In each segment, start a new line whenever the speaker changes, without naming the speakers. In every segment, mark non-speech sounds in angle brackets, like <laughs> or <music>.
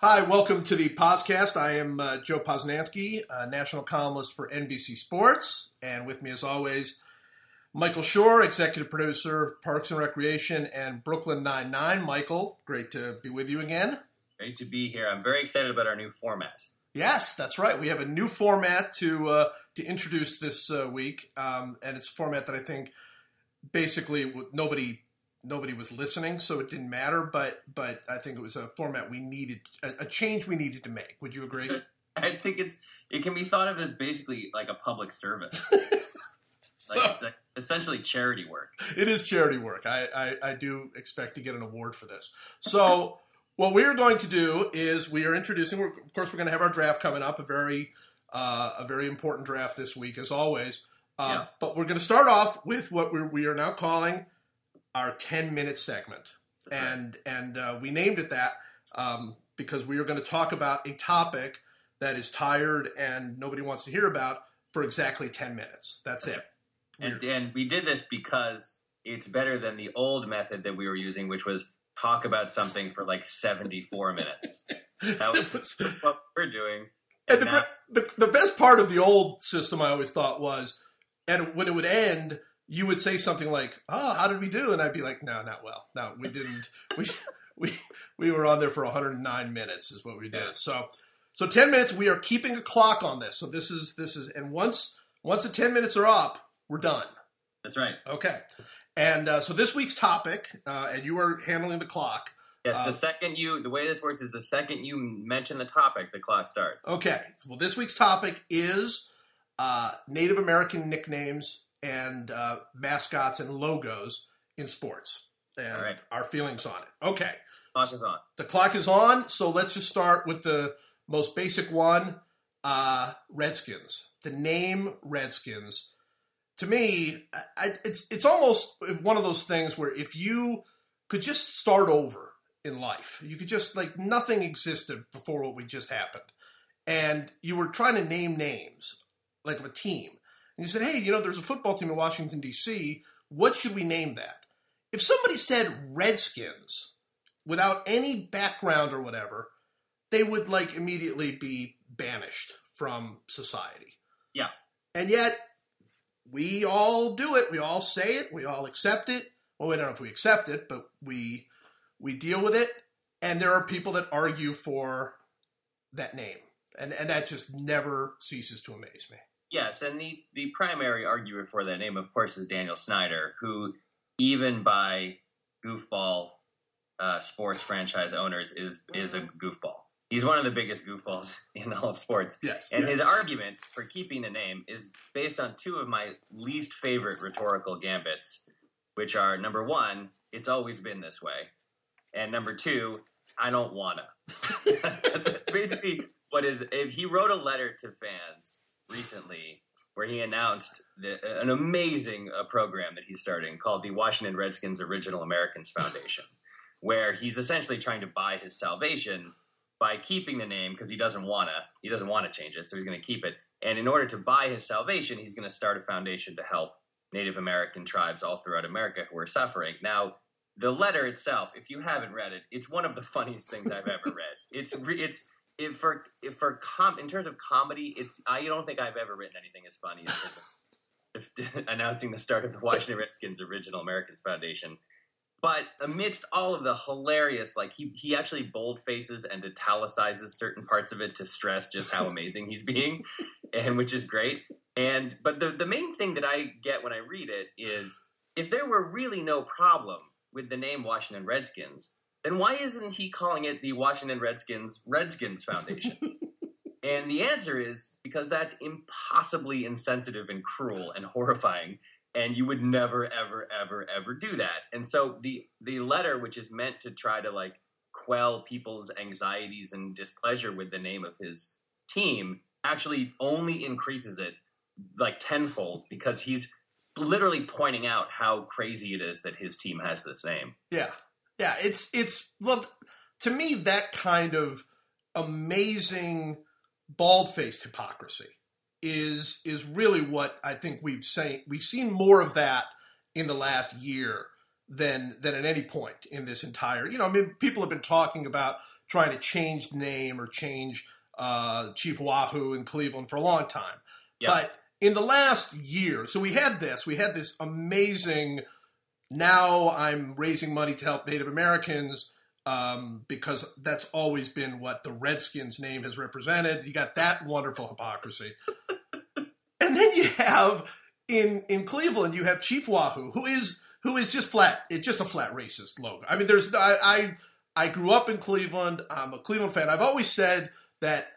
Hi, welcome to the podcast. I am uh, Joe Posnanski, a national columnist for NBC Sports, and with me, as always, Michael Schur, executive producer, Parks and Recreation, and Brooklyn Nine Nine. Michael, great to be with you again.
Great to be here. I'm very excited about our new format.
Yes, that's right. We have a new format to uh, to introduce this uh, week, um, and it's a format that I think basically nobody nobody was listening, so it didn't matter. But but I think it was a format we needed, a, a change we needed to make. Would you agree? <laughs>
I think it's it can be thought of as basically like a public service, <laughs>
So-
like, like essentially charity work.
it is charity work. I, I, I do expect to get an award for this. So, <laughs> what we are going to do is we are introducing. We're, of course, we're going to have our draft coming up. A very uh, a very important draft this week, as always. Uh,
Yeah.
But we're going to start off with what we're, we are now calling our ten minute segment, and and uh, we named it that um, because we are going to talk about a topic that is tired and nobody wants to hear about for exactly ten minutes. That's it.
And, and we did this because it's better than the old method that we were using, which was talk about something for like 74 minutes. That was <laughs>
was- <laughs>
what we're doing.
And
And
the,
now-
the, the best part of the old system, I always thought, was, and when it would end, you would say something like, "Oh, how did we do?" And I'd be like, "No, not well. No, we didn't. <laughs> We we we were on there for 109 minutes, is what we did.
Yeah.
So so 10 minutes. We are keeping a clock on this. So this is this is, and once once the 10 minutes are up, we're done.
That's right.
Okay. And uh, so this week's topic, uh, and you are handling the clock.
Yes,
Uh,
the second you, the way this works is the second you mention the topic, the clock starts.
Okay. Well, this week's topic is uh, Native American nicknames and uh, mascots and logos in sports and
right.
our feelings on it. Okay.
Clock is on.
The clock is on, so let's just start with the most basic one uh, Redskins. The name Redskins. To me, I, it's it's almost one of those things where if you could just start over in life, you could just like nothing existed before what we just happened, and you were trying to name names like of a team, and you said, "Hey, you know, there's a football team in Washington D.C. What should we name that?" If somebody said Redskins without any background or whatever, they would like immediately be banished from society.
Yeah.
And yet, we all do it. We all say it. We all accept it. Well, we don't know if we accept it, but we we deal with it. And there are people that argue for that name, and and that just never ceases to amaze me.
Yes, and the, the primary arguer for that name, of course, is Daniel Snyder, who, even by goofball uh, sports franchise owners, is is a goofball. He's one of the biggest goofballs <laughs> in all of sports.
Yes.
And his argument for keeping the name is based on two of my least favorite rhetorical gambits, which are number one, it's always been this way, and number two, I don't wanna. <laughs> That's basically what is. If he wrote a letter to fans recently where he announced the, an amazing uh, program that he's starting called the Washington Redskins Original Americans Foundation, <laughs> where he's essentially trying to buy his salvation by keeping the name because he doesn't wanna he doesn't want to change it, so he's going to keep it. And in order to buy his salvation, he's going to start a foundation to help Native American tribes all throughout America who are suffering. Now, the letter itself, if you haven't read it, it's one of the <laughs> funniest things I've ever read. It's it's it, for if for com in terms of comedy, it's I don't think I've ever written anything as funny as <laughs> <laughs> announcing the start of the Washington Redskins Original Americans Foundation. But amidst all of the hilarious, like he he actually bold faces and italicizes certain parts of it to stress just how amazing he's being, and which is great. And but the the main thing that I get when I read it is if there were really no problem with the name Washington Redskins, then why isn't he calling it the Washington Redskins Redskins Foundation? <laughs> and the answer is because that's impossibly insensitive and cruel and horrifying and you would never ever ever ever do that. And so the the letter which is meant to try to like quell people's anxieties and displeasure with the name of his team actually only increases it like tenfold because he's literally pointing out how crazy it is that his team has this name.
Yeah, yeah. It's it's well, to me that kind of amazing bald faced hypocrisy is is really what I think we've seen we've seen more of that in the last year than than at any point in this entire you know I mean people have been talking about trying to change the name or change uh, Chief Wahoo in Cleveland for a long time.
Yep.
But in the last year, so we had this, we had this amazing. Now I'm raising money to help Native Americans um, because that's always been what the Redskins name has represented. You got that wonderful hypocrisy. <laughs> and then you have in in Cleveland, you have Chief Wahoo, who is who is just flat. It's just a flat racist logo. I mean, there's I I, I grew up in Cleveland. I'm a Cleveland fan. I've always said that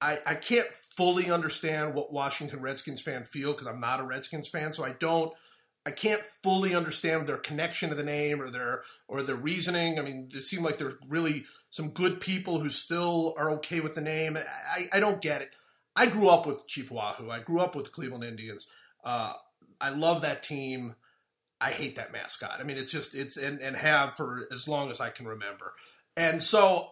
I, I can't fully understand what Washington Redskins fan feel because I'm not a Redskins fan, so I don't I can't fully understand their connection to the name or their or their reasoning. I mean, it seemed like there's really some good people who still are okay with the name. I, I don't get it. I grew up with Chief Wahoo. I grew up with the Cleveland Indians. Uh, I love that team. I hate that mascot. I mean, it's just it's and, and have for as long as I can remember. And so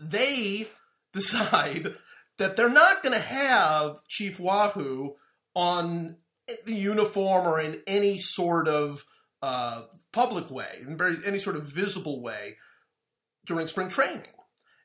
they <laughs> decide that they're not going to have Chief Wahoo on the uniform or in any sort of uh, public way, in very any sort of visible way during spring training.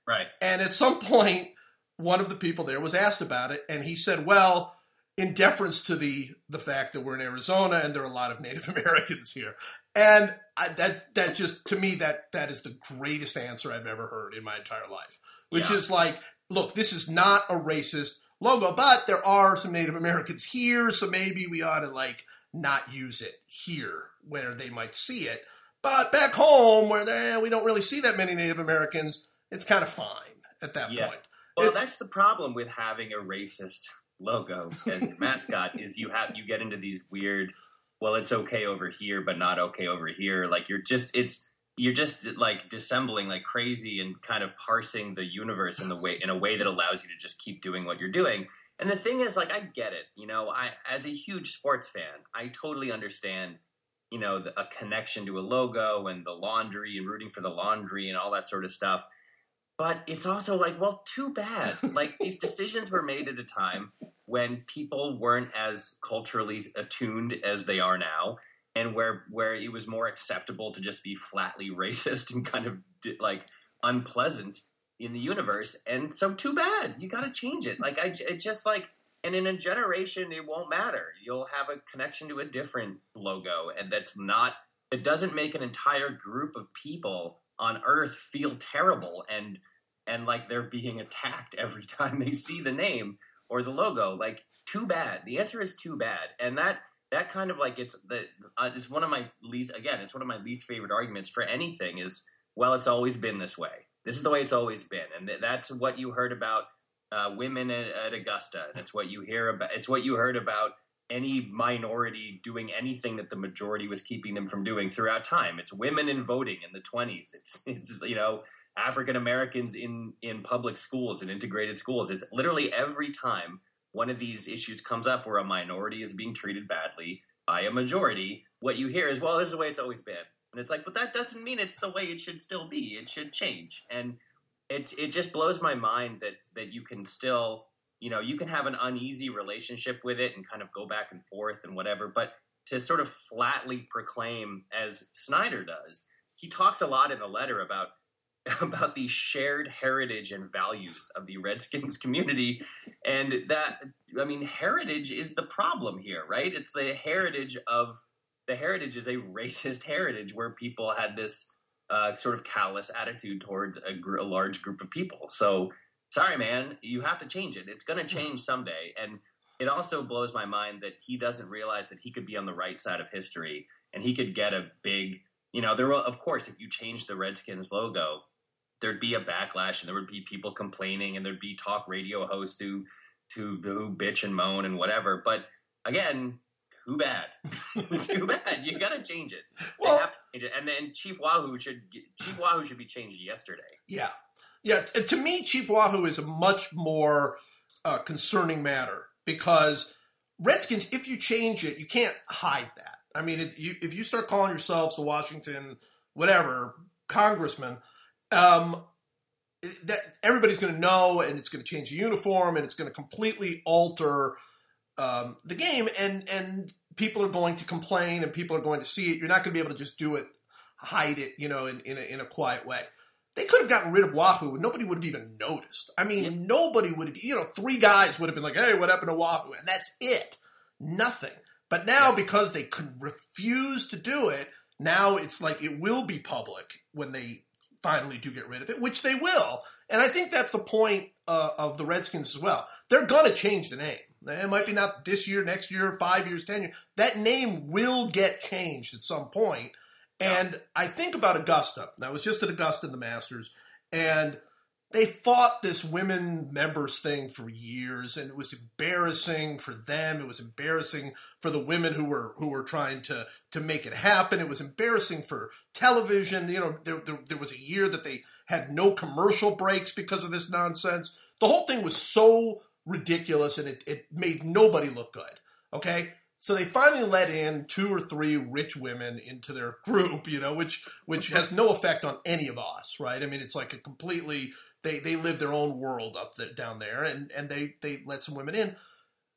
Right.
And at some point, one of the people there was asked about it, and he said, "Well, in deference to the the fact that we're in Arizona and there are a lot of Native <laughs> Americans here." And I, that that just to me that that is the greatest answer I've ever heard in my entire life, which
Yeah.
is like, look, this is not a racist logo, but there are some Native Americans here, so maybe we ought to like not use it here where they might see it. But back home, where we don't really see that many Native Americans, it's kind of fine at that
Yeah.
point.
Well,
It's-
that's the problem with having a racist logo and <laughs> mascot is you have you get into these weird. Well, it's okay over here, but not okay over here. Like you're just it's you're just like dissembling like crazy and kind of parsing the universe in the way in a way that allows you to just keep doing what you're doing. And the thing is, like, I get it. You know, I as a huge sports fan, I totally understand. You know, the, a connection to a logo and the laundry and rooting for the laundry and all that sort of stuff but it's also like well too bad <laughs> like these decisions were made at a time when people weren't as culturally attuned as they are now and where where it was more acceptable to just be flatly <laughs> racist and kind of like unpleasant in the universe and so too bad. You got to change it. Like i it's just like and in a generation it won't matter. You'll have a connection to a different logo and that's not it doesn't make an entire group of people on earth feel terrible and and like they're being attacked every <laughs> time they see the name or the logo. Like too bad. The answer is too bad. And that that kind of like it's the uh, it's one of my least again it's one of my least favorite arguments for anything is well it's always been this way this is the way it's always been and th- that's what you heard about uh, women at, at augusta that's what you hear about it's what you heard about any minority doing anything that the majority was keeping them from doing throughout time. It's women in voting in the 20s. It's it's you know African Americans in in public schools and integrated schools. It's literally every time one of these issues comes up where a minority is being treated badly by a majority, what you hear is, "Well, this is the way it's always been." And it's like, but that doesn't mean it's the way it should still be. It should change. And it it just blows my mind that that you can still you know you can have an uneasy relationship with it and kind of go back and forth and whatever but to sort of flatly proclaim as snyder does he talks a lot in the letter about <laughs> about the shared heritage and values of the redskins community and that i mean heritage is the problem here right it's the heritage of the heritage is a racist heritage where people had this uh, sort of callous attitude toward a, gr- a large group of people so sorry, man, you have to change it. It's going to change someday. And it also blows my mind that he doesn't realize that he could be on the right side of history and he could get a big, you know, there will, of course, if you change the Redskins logo, there'd be a backlash and there would be people complaining and there'd be talk radio hosts who, to who bitch and moan and whatever. But again, too bad. <laughs> too bad. You got to change it.
Well-
have to change it. And then Chief Wahoo should Chief Wahoo should be changed yesterday.
Yeah, yeah. To me, Chief Wahoo is a much more uh, concerning matter because Redskins, if you change it, you can't hide that. I mean, it, you, if you start calling yourselves the Washington whatever congressman, um, that everybody's going to know, and it's going to change the uniform, and it's going to completely alter um, the game, and and people are going to complain, and people are going to see it. You're not going to be able to just do it, hide it, you know, in in a, in a quiet way. they could have gotten rid of Wahoo and nobody would have even noticed. I mean,
Yeah.
nobody would have, you know, three guys would have been like, hey, what happened to Wahoo? And that's it. Nothing. But now, because they could refuse to do it, now it's like it will be public when they finally do get rid of it, which they will. And I think that's the point uh, of the Redskins as well. They're going to change the name. It might be not this year, next year, five years, ten years. That name will get changed at some point. And I think about Augusta. I was just at Augusta in the Masters, and they fought this women members thing for years, and it was embarrassing for them. It was embarrassing for the women who were who were trying to to make it happen. It was embarrassing for television. You know, there, there, there was a year that they had no commercial breaks because of this nonsense. The whole thing was so ridiculous, and it, it made nobody look good. Okay, so they finally let in two or three rich women into their group, you know, which which has no effect on any of us, right? I mean, it's like a completely they they live their own world up there, down there, and and they they let some women in.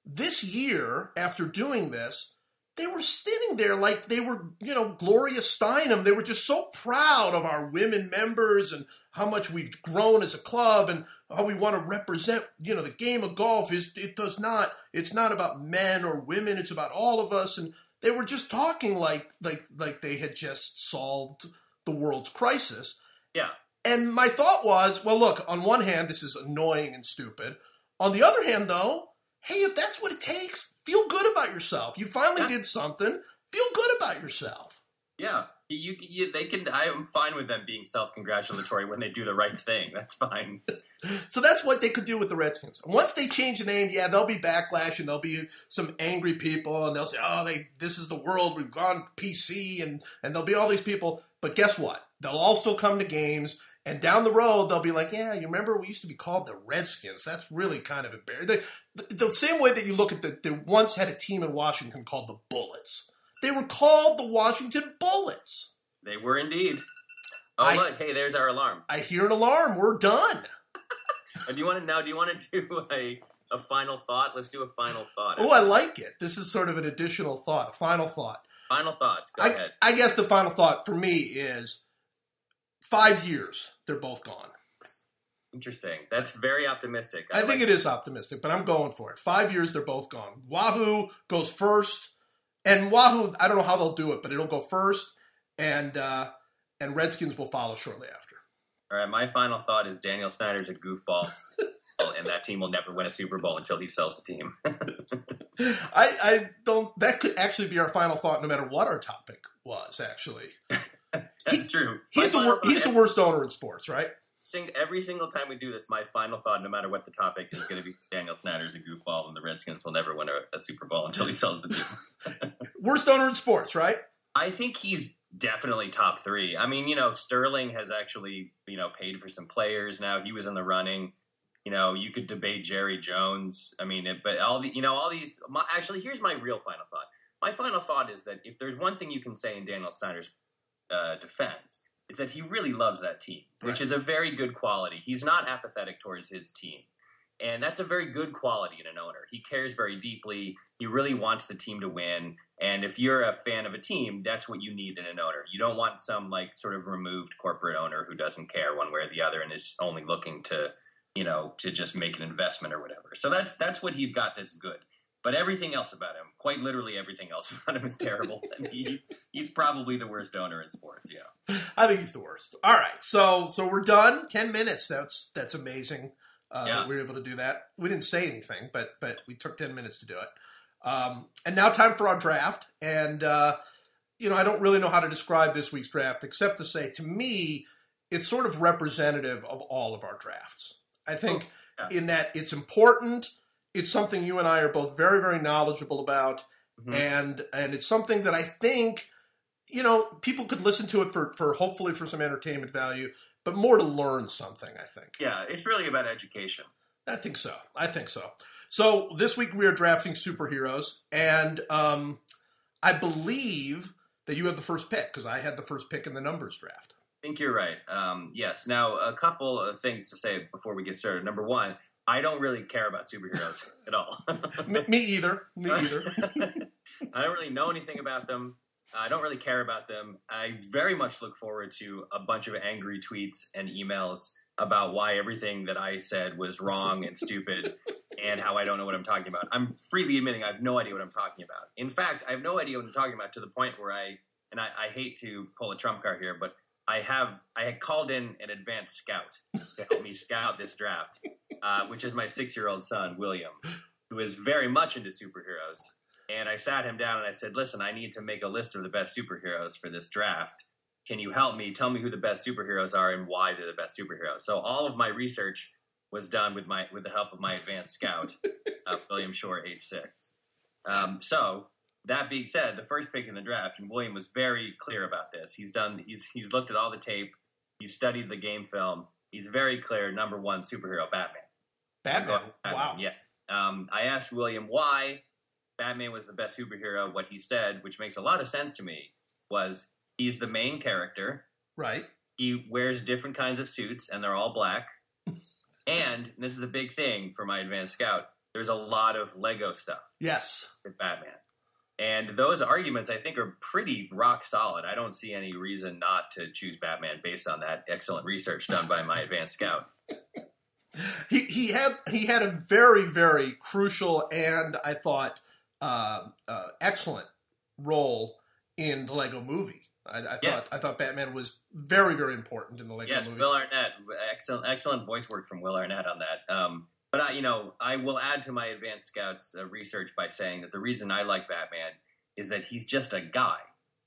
This year, after doing this, they were standing there like they were, you know, Gloria Steinem. They were just so proud of our women members and how much we've grown as a club and how we want to represent, you know, the game of golf is it does not it's not about men or women, it's about all of us and they were just talking like like like they had just solved the world's crisis.
Yeah.
And my thought was, well, look, on one hand, this is annoying and stupid. On the other hand, though, hey, if that's what it takes, feel good about yourself. You finally
Yeah.
did something. Feel good about yourself.
Yeah, you, you they can. I am fine with them being self-congratulatory when they do the right thing. That's fine. <laughs>
So that's what they could do with the Redskins. Once they change the name, yeah, there'll be backlash and there'll be some angry people and they'll say, "Oh, they this is the world. We've gone PC," and and there'll be all these people. But guess what? They'll all still come to games. And down the road, they'll be like, "Yeah, you remember we used to be called the Redskins? That's really kind of embarrassing." The, the, the same way that you look at the, they once had a team in Washington called the Bullets. They were called the Washington Bullets.
They were indeed. Oh
I-
look, hey, there's our alarm.
I hear an alarm. We're done. <laughs>
Do you want to now? Do you want to do a a final thought? Let's do a final thought.
Oh, I like it. This is sort of an additional thought, a final thought.
final thoughts. Go
I,
ahead.
I guess the final thought for me is five years, they're both gone.
Interesting. That's very optimistic.
I think it is optimistic, but I'm going for it. Five years, they're both gone. Wahoo goes first, and Wahoo, I don't know how they'll do it, but it'll go first, and uh, and Redskins will follow shortly after.
All right. My final thought is Daniel Snyder's a goofball, <laughs> and that team will never win a Super Bowl until he sells the team. <laughs>
I, I don't. That could actually be our final thought, no matter what our topic was. Actually, <laughs>
That's true.
he's the wor- he's the worst owner in sports, right?
sing, every single time we do this, my final thought, no matter what the topic, is going to be <laughs> Daniel Snyder's a goofball, and the Redskins will never win a, a Super Bowl until he sells the team. <laughs>
Worst owner in sports, right?
I think he's definitely top three. I mean, you know, Sterling has actually, you know, paid for some players now. He was in the running. You know, you could debate Jerry Jones. I mean, it, but all the, you know, all these. My, actually, here's my real final thought. My final thought is that if there's one thing you can say in Daniel Snyder's uh, defense, it's that he really loves that team, which
Right.
is a very good quality. He's not apathetic towards his team. And that's a very good quality in an owner. He cares very deeply. He really wants the team to win. And if you're a fan of a team, that's what you need in an owner. You don't want some like sort of removed corporate owner who doesn't care one way or the other and is only looking to, you know, to just make an investment or whatever. So that's that's what he's got that's good. But everything else about him, quite literally everything else <laughs> about him is terrible. and he, he's probably the worst owner in sports, yeah.
I think he's the worst. All right, so so we're done. Ten minutes. That's that's amazing. Uh,
Yeah.
that we were able to do that. We didn't say anything, but but we took ten minutes to do it. Um, and now time for our draft. And uh, you know, I don't really know how to describe this week's draft except to say, to me, it's sort of representative of all of our drafts. I think
Oh, yeah.
in that it's important. It's something you and I are both very very knowledgeable about
Mhm.
and and it's something that I think you know people could listen to it for for hopefully for some entertainment value, but more to learn something. I think.
Yeah, it's really about education.
I think so. I think so. So this week we are drafting superheroes, and um, I believe that you have the first pick because I had the first pick in the numbers draft.
I think you're right. Um, yes. Now, a couple of things to say before we get started. Number one, I don't really care about superheroes <laughs> at all.
me, me either. Me <laughs> either.
I don't really know anything about them. I don't really care about them. I very much look forward to a bunch of angry tweets and emails about why everything that I said was wrong and stupid and how I don't know what I'm talking about. I'm freely admitting I have no idea what I'm talking about. In fact, I have no idea what I'm talking about to the point where I, and I, I hate to pull a trump card here, but I have, I had called in an advanced scout to help me scout this draft, uh, which is my six year old son, William, who is very much into superheroes. And I sat him down and I said, listen, I need to make a list of the best superheroes for this draft can you help me? Tell me who the best superheroes are and why they're the best superheroes. So all of my research was done with my with the help of my advanced scout, uh, <laughs> William Schur, age six. Um, so that being said, the first pick in the draft, and William was very clear about this. He's done. He's he's looked at all the tape. He's studied the game film. He's very clear. Number one superhero, Batman.
Batman. Wow.
Yeah. Um, I asked William why Batman was the best superhero. What he said, which makes a lot of sense to me, was he's the main character.
Right.
He wears different kinds of suits, and they're all black. <laughs> and this is a big thing for my advanced scout. There's a lot of Lego stuff.
Yes.
With Batman. And those arguments, I think, are pretty rock solid. I don't see any reason not to choose Batman based on that excellent research done by my advanced scout. <laughs> <laughs>
He he had he had a very very crucial and I thought uh, uh, excellent role in the Lego Movie. I, I yeah. thought I thought Batman was very very important in the Lego
yes,
movie.
Yes, Will Arnett, excellent excellent voice work from Will Arnett on that. Um, but I, you know, I will add to my advanced scouts uh, research by saying that the reason I like Batman is that he's just a guy,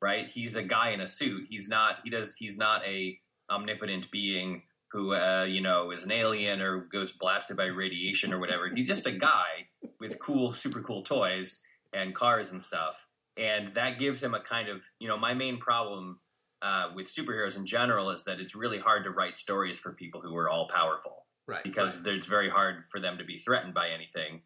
right? He's a guy in a suit. He's not. He does. He's not a omnipotent being who, uh, you know, is an alien or goes blasted by radiation or whatever. He's just a guy with cool, super cool toys and cars and stuff and that gives him a kind of you know my main problem uh, with superheroes in general is that it's really hard to write stories for people who are all powerful
right
because
right.
it's very hard for them to be threatened by anything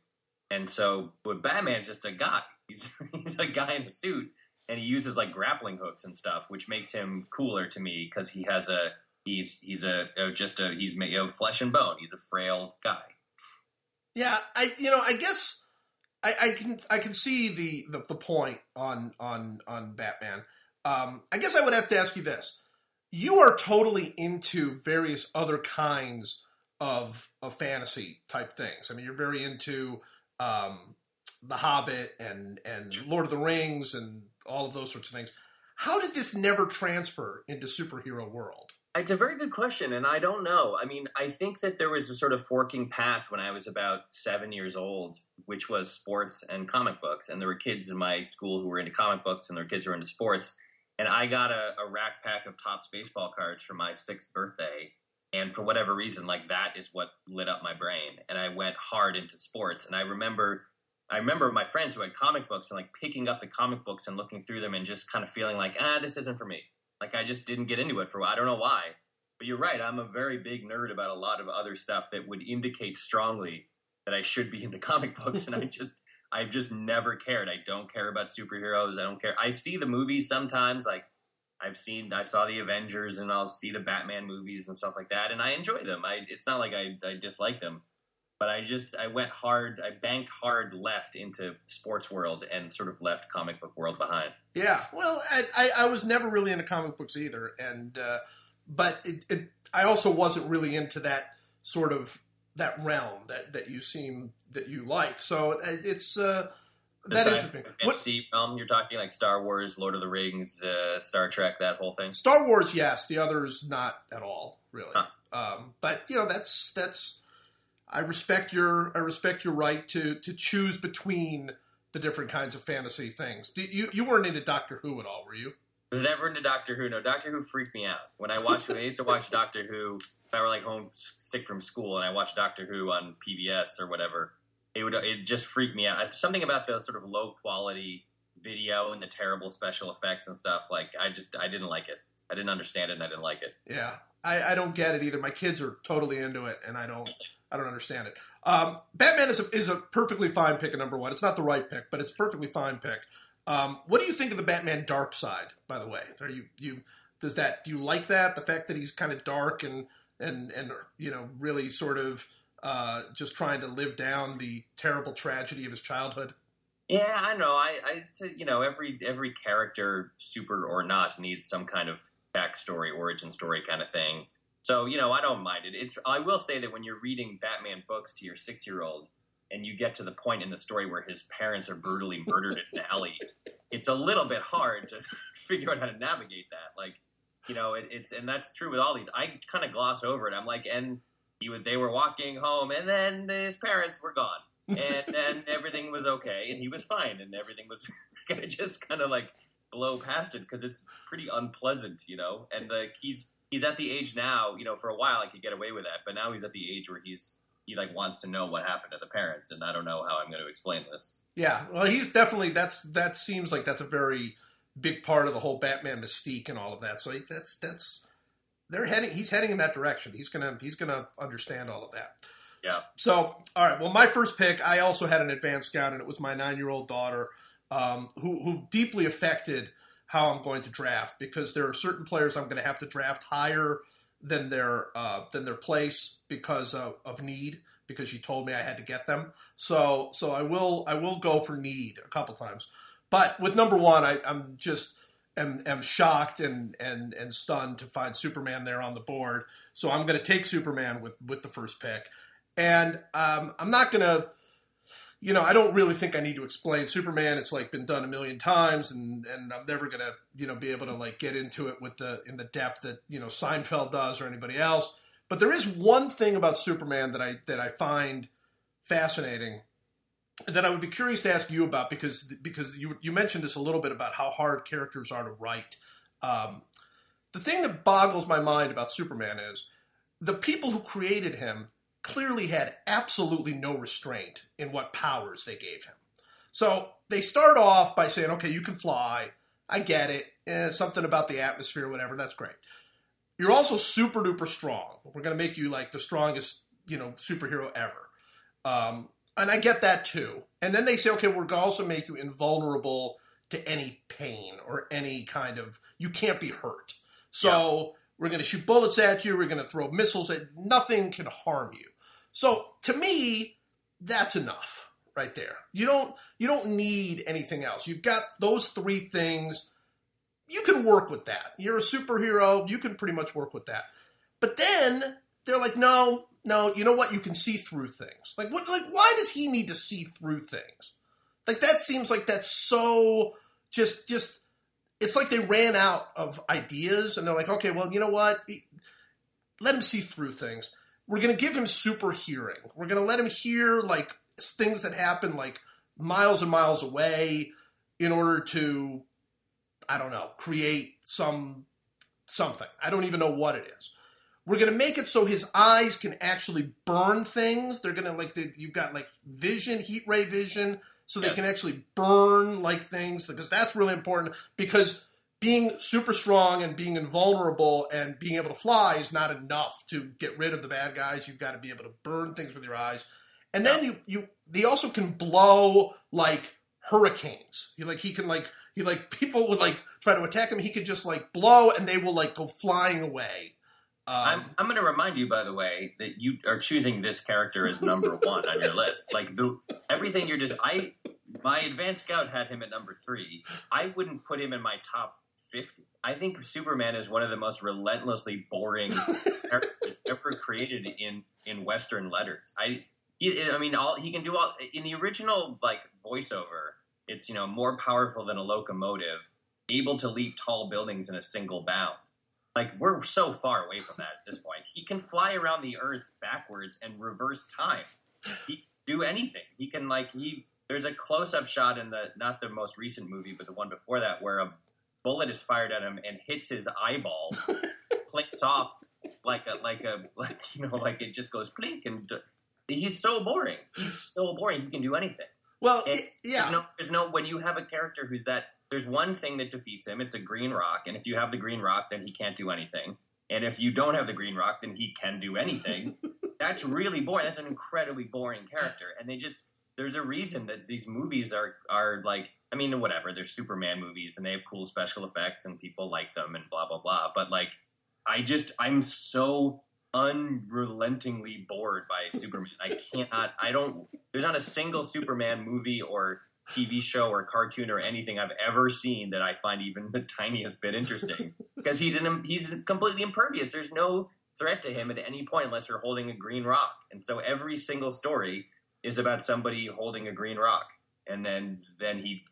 and so but batman's just a guy he's <laughs> he's a guy in a suit and he uses like grappling hooks and stuff which makes him cooler to me because he has a he's he's a, just a he's made of flesh and bone he's a frail guy
yeah i you know i guess I, I can I can see the, the, the point on on on Batman. Um, I guess I would have to ask you this: You are totally into various other kinds of of fantasy type things. I mean, you're very into um, the Hobbit and and Lord of the Rings and all of those sorts of things. How did this never transfer into superhero world?
It's a very good question, and I don't know. I mean, I think that there was a sort of forking path when I was about seven years old, which was sports and comic books. And there were kids in my school who were into comic books, and their kids were into sports. And I got a, a rack pack of Topps baseball cards for my sixth birthday. And for whatever reason, like that is what lit up my brain. And I went hard into sports. And I remember I remember my friends who had comic books and like picking up the comic books and looking through them and just kind of feeling like, ah, this isn't for me. Like I just didn't get into it for I don't know why. But you're right. I'm a very big nerd about a lot of other stuff that would indicate strongly that I should be <laughs> into comic books, and I <laughs> just I've just never cared. I don't care about superheroes. I don't care. I see the movies sometimes, like I've seen. I saw the Avengers, and I'll see the Batman movies and stuff like that, and I enjoy them. I it's not like I, I dislike them but I just I went hard. I banked hard left into sports world and sort of left comic book world behind.
Yeah, well, I I, I was never really into comic books either, and uh, but it, it, I also wasn't really into that sort of that realm that that you seem that you like. So uh, it's. Uh, that interests me.
What realm you're talking like Star Wars, Lord of the Rings, uh, Star Trek, that whole thing?
Star Wars, yes. The others, not at all, really. Huh. Um, but you know, that's that's I respect your I respect your right to to choose between the different kinds of fantasy things. You you weren't into Doctor Who at all, were you?
I was never into Doctor Who. No, Doctor Who freaked me out. When I watched, I used to watch Doctor Who. If I were like home sick from school and I watched Doctor Who on PBS or whatever, it would it just freaked me out. Something about the sort of low quality video and the terrible special effects and stuff. Like I just I didn't like it. I didn't understand it and I didn't like it.
Yeah, I, I don't get it either. My kids are totally into it, and I don't. I don't understand it. Um, Batman is a, is a perfectly fine pick at number one. It's not the right pick, but it's perfectly fine pick. Um, what do you think of the Batman Dark Side? By the way, are you you does that do you like that the fact that he's kind of dark and and and you know really sort of uh, just trying to live down the terrible tragedy of his childhood?
Yeah, I know. I, I, you know, every every character, super or not, needs some kind of backstory, origin story kind of thing. So you know, I don't mind it. It's. I will say that when you're reading Batman books to your six year old, and you get to the point in the story where his parents are brutally murdered in an <laughs> alley, it's a little bit hard to <laughs> figure out how to navigate that. Like, you know, it, it's and that's true with all these. I kind of gloss over it. I'm like, and he would, they were walking home, and then his parents were gone and then <laughs> everything was okay, and he was fine, and everything was gonna just kind of like blow past it because it's pretty unpleasant, you know. And like he's he's at the age now, you know, for a while I could get away with that, but now he's at the age where he's he like wants to know what happened to the parents, and I don't know how I'm going to explain this.
Yeah, well, he's definitely that's that seems like that's a very big part of the whole Batman mystique and all of that. So that's that's they're heading. He's heading in that direction. He's gonna he's gonna understand all of that.
Yeah.
So, all right. Well, my first pick, I also had an advanced scout, and it was my nine-year-old daughter, um, who who deeply affected how I'm going to draft because there are certain players I'm going to have to draft higher than their uh, than their place because of, of need because you told me I had to get them. So so I will I will go for need a couple times, but with number one, I, I'm just am, am shocked and, and and stunned to find Superman there on the board. So I'm going to take Superman with with the first pick. And um, I'm not gonna, you know, I don't really think I need to explain Superman. It's like been done a million times, and and I'm never gonna, you know, be able to like get into it with the in the depth that you know Seinfeld does or anybody else. But there is one thing about Superman that I that I find fascinating that I would be curious to ask you about because because you you mentioned this a little bit about how hard characters are to write. Um, the thing that boggles my mind about Superman is the people who created him clearly had absolutely no restraint in what powers they gave him. So they start off by saying, okay, you can fly. I get it. Eh, something about the atmosphere, whatever. That's great. You're also super duper strong. We're going to make you like the strongest, you know, superhero ever. Um, and I get that too. And then they say, okay, we're going to also make you invulnerable to any pain or any kind of, you can't be hurt. So yeah. we're going to shoot bullets at you. We're going to throw missiles at nothing can harm you. So to me, that's enough right there. You don't you don't need anything else. You've got those three things. You can work with that. You're a superhero. You can pretty much work with that. But then they're like, no, no. You know what? You can see through things. Like what? Like why does he need to see through things? Like that seems like that's so just just. It's like they ran out of ideas, and they're like, okay, well, you know what? Let him see through things we're going to give him super hearing. We're going to let him hear like things that happen like miles and miles away in order to I don't know, create some something. I don't even know what it is. We're going to make it so his eyes can actually burn things. They're going to like the, you've got like vision, heat ray vision so they yes. can actually burn like things because that's really important because being super strong and being invulnerable and being able to fly is not enough to get rid of the bad guys. You've got to be able to burn things with your eyes. And then you you they also can blow like hurricanes. He like he can like he like people would like try to attack him. He could just like blow and they will like go flying away.
Um, I'm, I'm going to remind you, by the way, that you are choosing this character as number <laughs> one on your list. Like the everything you're just I my advanced scout had him at number three. I wouldn't put him in my top 50. I think Superman is one of the most relentlessly boring <laughs> characters ever created in in Western letters. I he, I mean, all he can do all in the original like voiceover. It's you know more powerful than a locomotive, able to leap tall buildings in a single bound. Like we're so far away from that at this point. He can fly around the Earth backwards and reverse time. He do anything. He can like he. There's a close up shot in the not the most recent movie, but the one before that, where a bullet is fired at him and hits his eyeball, <laughs> clinks off like a like a like you know like it just goes blink and he's so boring. He's so boring. He can do anything.
Well, it, yeah.
There's no, there's no when you have a character who's that. There's one thing that defeats him. It's a green rock, and if you have the green rock, then he can't do anything. And if you don't have the green rock, then he can do anything. <laughs> That's really boring. That's an incredibly boring character, and they just there's a reason that these movies are are like I mean, whatever. They're Superman movies and they have cool special effects and people like them and blah blah blah. But like, I just I'm so unrelentingly bored by <laughs> Superman. I cannot. I don't. There's not a single Superman movie or TV show or cartoon or anything I've ever seen that I find even the tiniest bit interesting <laughs> because he's an he's completely impervious. There's no threat to him at any point unless you're holding a green rock. And so every single story is about somebody holding a green rock, and then then he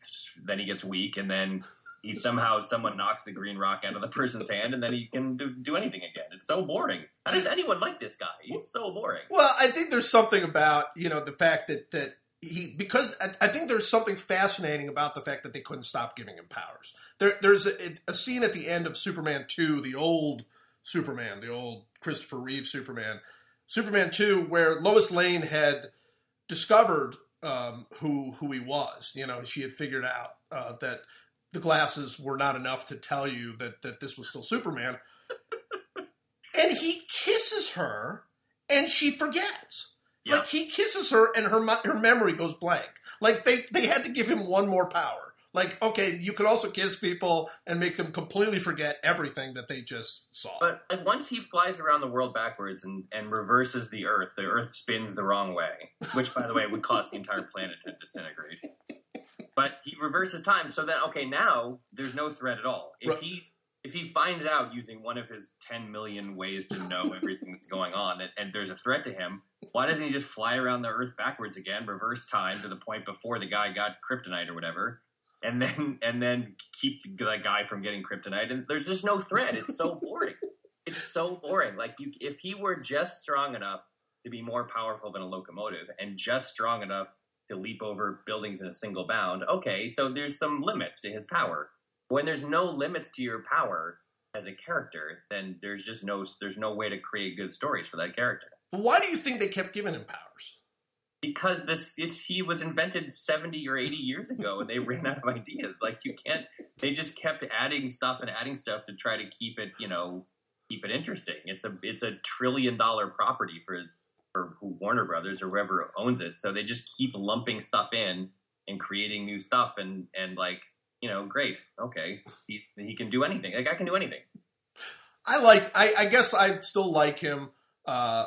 then he gets weak, and then he somehow someone knocks the green rock out of the person's hand, and then he can do, do anything again. It's so boring. How does anyone like this guy? It's so boring.
Well, I think there's something about you know the fact that that he because I, think there's something fascinating about the fact that they couldn't stop giving him powers. There, there's a, a scene at the end of Superman two, the old Superman, the old Christopher Reeve Superman, Superman two, where Lois Lane had discovered um, who who he was. You know, she had figured out uh, that the glasses were not enough to tell you that that this was still Superman. <laughs> and he kisses her, and she forgets.
Yeah.
Like he kisses her, and her her memory goes blank. Like they they had to give him one more power. Like okay, you could also kiss people and make them completely forget everything that they just saw.
But like once he flies around the world backwards and, and reverses the Earth, the Earth spins the wrong way, which by the way would cause the entire planet to disintegrate. But he reverses time so that okay, now there's no threat at all. If
Right.
he if he finds out using one of his ten million ways to know everything that's going on and, and there's a threat to him, why doesn't he just fly around the Earth backwards again, reverse time to the point before the guy got kryptonite or whatever? And then and then keep the guy from getting kryptonite, and there's just no threat. It's so boring. It's so boring. Like you, if he were just strong enough to be more powerful than a locomotive, and just strong enough to leap over buildings in a single bound, okay, so there's some limits to his power. When there's no limits to your power as a character, then there's just no there's no way to create good stories for that character.
But why do you think they kept giving him powers?
Because this it's he was invented 70 or 80 years ago and they ran out of ideas. Like you can't they just kept adding stuff and adding stuff to try to keep it, you know, keep it interesting. It's a it's a trillion dollar property for for Warner Brothers or whoever owns it. So they just keep lumping stuff in and creating new stuff and and like, you know, great. Okay. He he can do anything. Like I can do anything.
I like. I, I guess I still like him. Uh,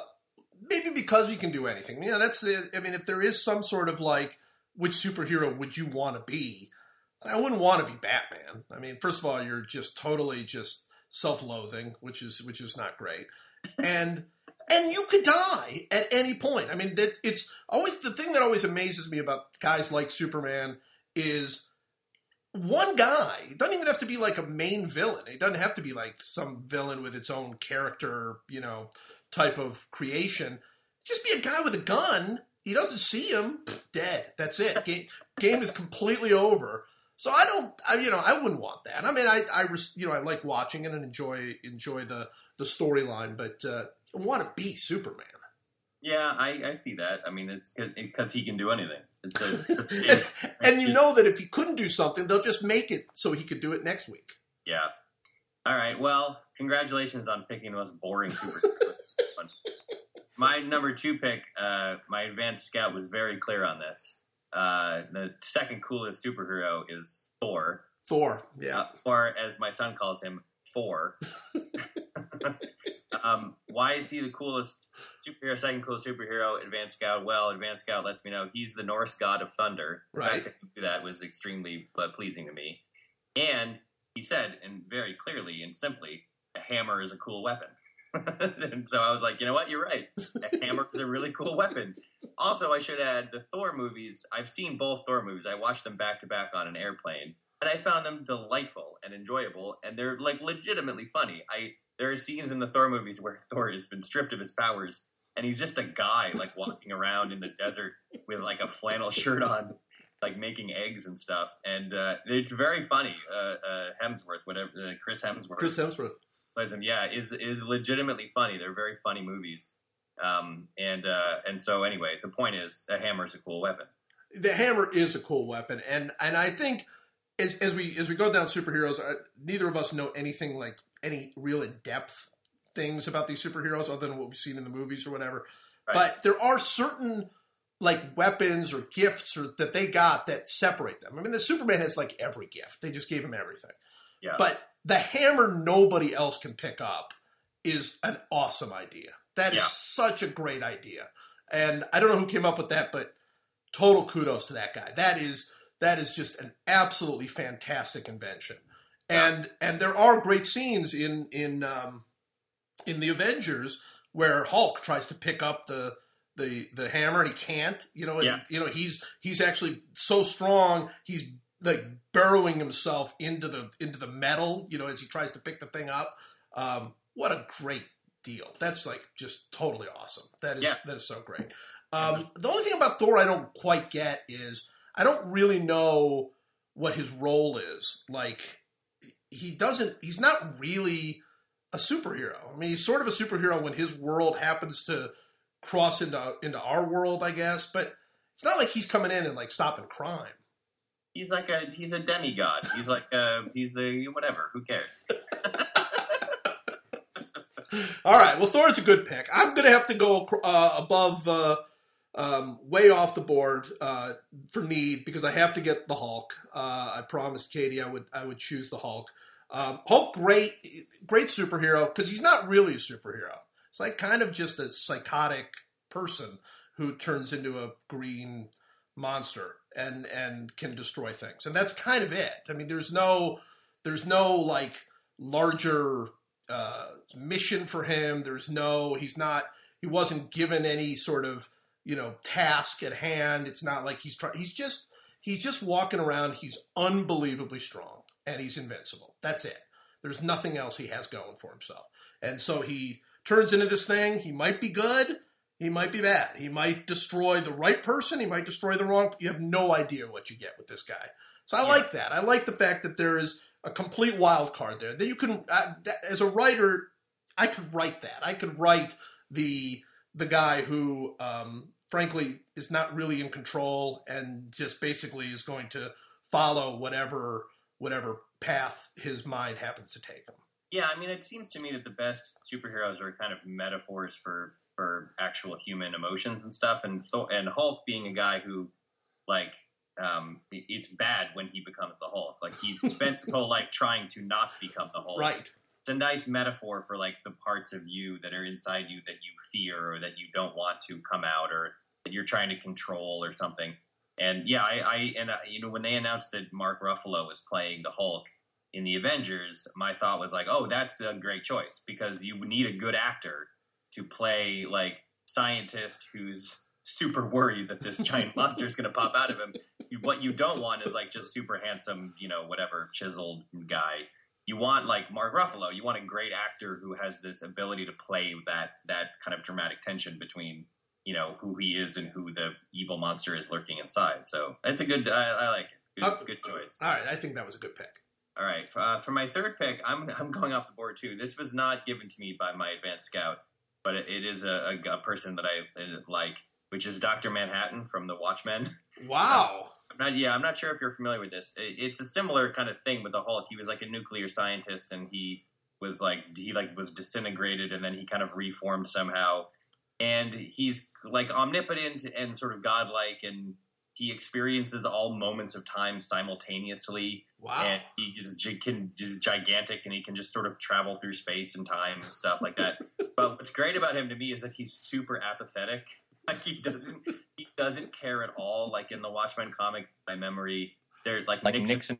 maybe because he can do anything. Yeah, that's the. I mean, if there is some sort of like, which superhero would you want to be? I wouldn't want to be Batman. I mean, first of all, you're just totally just self-loathing, which is which is not great, and and you could die at any point. I mean, that it's always the thing that always amazes me about guys like Superman is one guy. It doesn't even have to be like a main villain. It doesn't have to be like some villain with its own character, you know, type of creation. Just be a guy with a gun. He doesn't see him, dead. That's it. Game, <laughs> game is completely over. So I don't, I, you know, I wouldn't want that. I mean, I, I, you know, I like watching it and enjoy enjoy the the storyline, but uh, I want to be Superman.
Yeah, I, I see that. I mean, it's because he can do anything. It's a,
and, <laughs> and you know that if he couldn't do something, they'll just make it so he could do it next week.
Yeah. All right. Well, congratulations on picking the most boring <laughs> superhero. my number two pick, uh, my advanced scout was very clear on this. Uh, the second coolest superhero is Thor,
Thor, yeah.
uh, or as my son calls him, Thor. <laughs> um, why is he the coolest superhero? Second coolest superhero, Advanced Scout. Well, Advanced Scout lets me know he's the Norse god of thunder.
Right.
that that was extremely uh, pleasing to me. And he said, and very clearly and simply, a hammer is a cool weapon. <laughs> and so I was like, you know what? You're right. A hammer is a really cool weapon. Also, I should add the Thor movies. I've seen both Thor movies. I watched them back to back on an airplane, and I found them delightful and enjoyable, and they're like legitimately funny. I there are scenes in the Thor movies where <laughs> Thor has been stripped of his powers, and he's just a guy like walking around in the desert with like a flannel shirt on, like making eggs and stuff, and uh, it's very funny. Uh, uh, Hemsworth, whatever, uh, Chris Hemsworth,
Chris Hemsworth.
Plays him. Yeah, is is legitimately funny. They're very funny movies. Um, and uh, and so anyway, the point is, a hammer is a cool weapon.
the hammer is a cool weapon, and and I think as as we as we go down superheroes, uh, neither of us know anything like any real in depth things about these superheroes other than what we've seen in the movies or whatever.
Right.
But there are certain like weapons or gifts or, that they got that separate them. I mean, the Superman has like every gift; they just gave him everything.
Yeah.
But the hammer nobody else can pick up is an awesome idea. That is
Yeah.
such a great idea. And I don't know who came up with that, but total kudos to that guy. That is that is just an absolutely fantastic invention. And and there are great scenes in in um, in the Avengers where Hulk tries to pick up the the the hammer and he can't. You know,
Yeah.
you know he's he's actually so strong. He's like burrowing himself into the into the metal. You know, as he tries to pick the thing up. Um, what a great deal! That's like just totally awesome. That is
Yeah.
that is so great. Um, the only thing about Thor I don't quite get is I don't really know what his role is. Like he doesn't. He's not really a superhero. I mean, he's sort of a superhero when his world happens to cross into into our world, I guess. But it's not like he's coming in and like stopping crime.
He's like a he's a demigod. He's like a he's a whatever. Who cares? <laughs>
All right. Well, Thor's a good pick. I'm to have to go uh, above, uh, um, way off the board uh, for me because I have to get the Hulk. Uh, I promised Katie I would I would choose the Hulk. Um, Hulk, great, great superhero because he's not really a superhero. It's like kind of just a psychotic person who turns into a green monster and and can destroy things, and that's kind of it. I mean, there's no there's no like larger uh, mission for him. There's no, he's not, he wasn't given any sort of, you know, task at hand. It's not like he's trying, he's just, he's just walking around. He's unbelievably strong and he's invincible. That's it. There's nothing else he has going for himself. And so he turns into this thing. He might be good. He might be bad. He might destroy the right person. He might destroy the wrong. You have no idea what you get with this guy. So I
Yeah.
like that. I like the fact that there is a complete wild card there. That you can, uh, that, as a writer, I could write that. I could write the the guy who, um, frankly, is not really in control and just basically is going to follow whatever whatever path his mind happens to take him.
Yeah, I mean, it seems to me that the best superheroes are kind of metaphors for for actual human emotions and stuff. And and Hulk being a guy who, like, um, it- it's bad when he becomes the Hulk. Like he <laughs> spent his whole life trying to not become the Hulk.
Right.
It's a nice metaphor for like the parts of you that are inside you that you fear or that you don't want to come out or that you're trying to control or something. And yeah, I, I and uh, you know when they announced that Mark Ruffalo was playing the Hulk in the Avengers, my thought was like, oh, that's a great choice because you need a good actor to play like scientist who's super worried that this giant <laughs> monster is going to pop out of him. What you don't want is like just super handsome, you know, whatever chiseled guy. You want like Mark Ruffalo. You want a great actor who has this ability to play that that kind of dramatic tension between you know who he is and who the evil monster is lurking inside. So it's a good. I, I like it. Good,
Uh,
good choice.
All right. I think that was a good pick.
All right, uh, for my third pick, I'm I'm going off the board too. This was not given to me by my advanced scout, but it, it is a, a, a person that I like, which is Doctor Manhattan from The Watchmen. <laughs>
Wow.
Um, I'm not, yeah, I'm not sure if you're familiar with this. It, it's a similar kind of thing with the Hulk. He was like a nuclear scientist, and he was like he like was disintegrated, and then he kind of reformed somehow. And he's like omnipotent and sort of godlike, and he experiences all moments of time simultaneously
Wow.
and he is can is gigantic and he can just sort of travel through space and time and stuff like that. <laughs> but what's great about him to me is that he's super apathetic. <laughs> Like he doesn't he doesn't care at all. Like in the Watchmen comic, by memory, they're like,
like
Nixon,
Nixon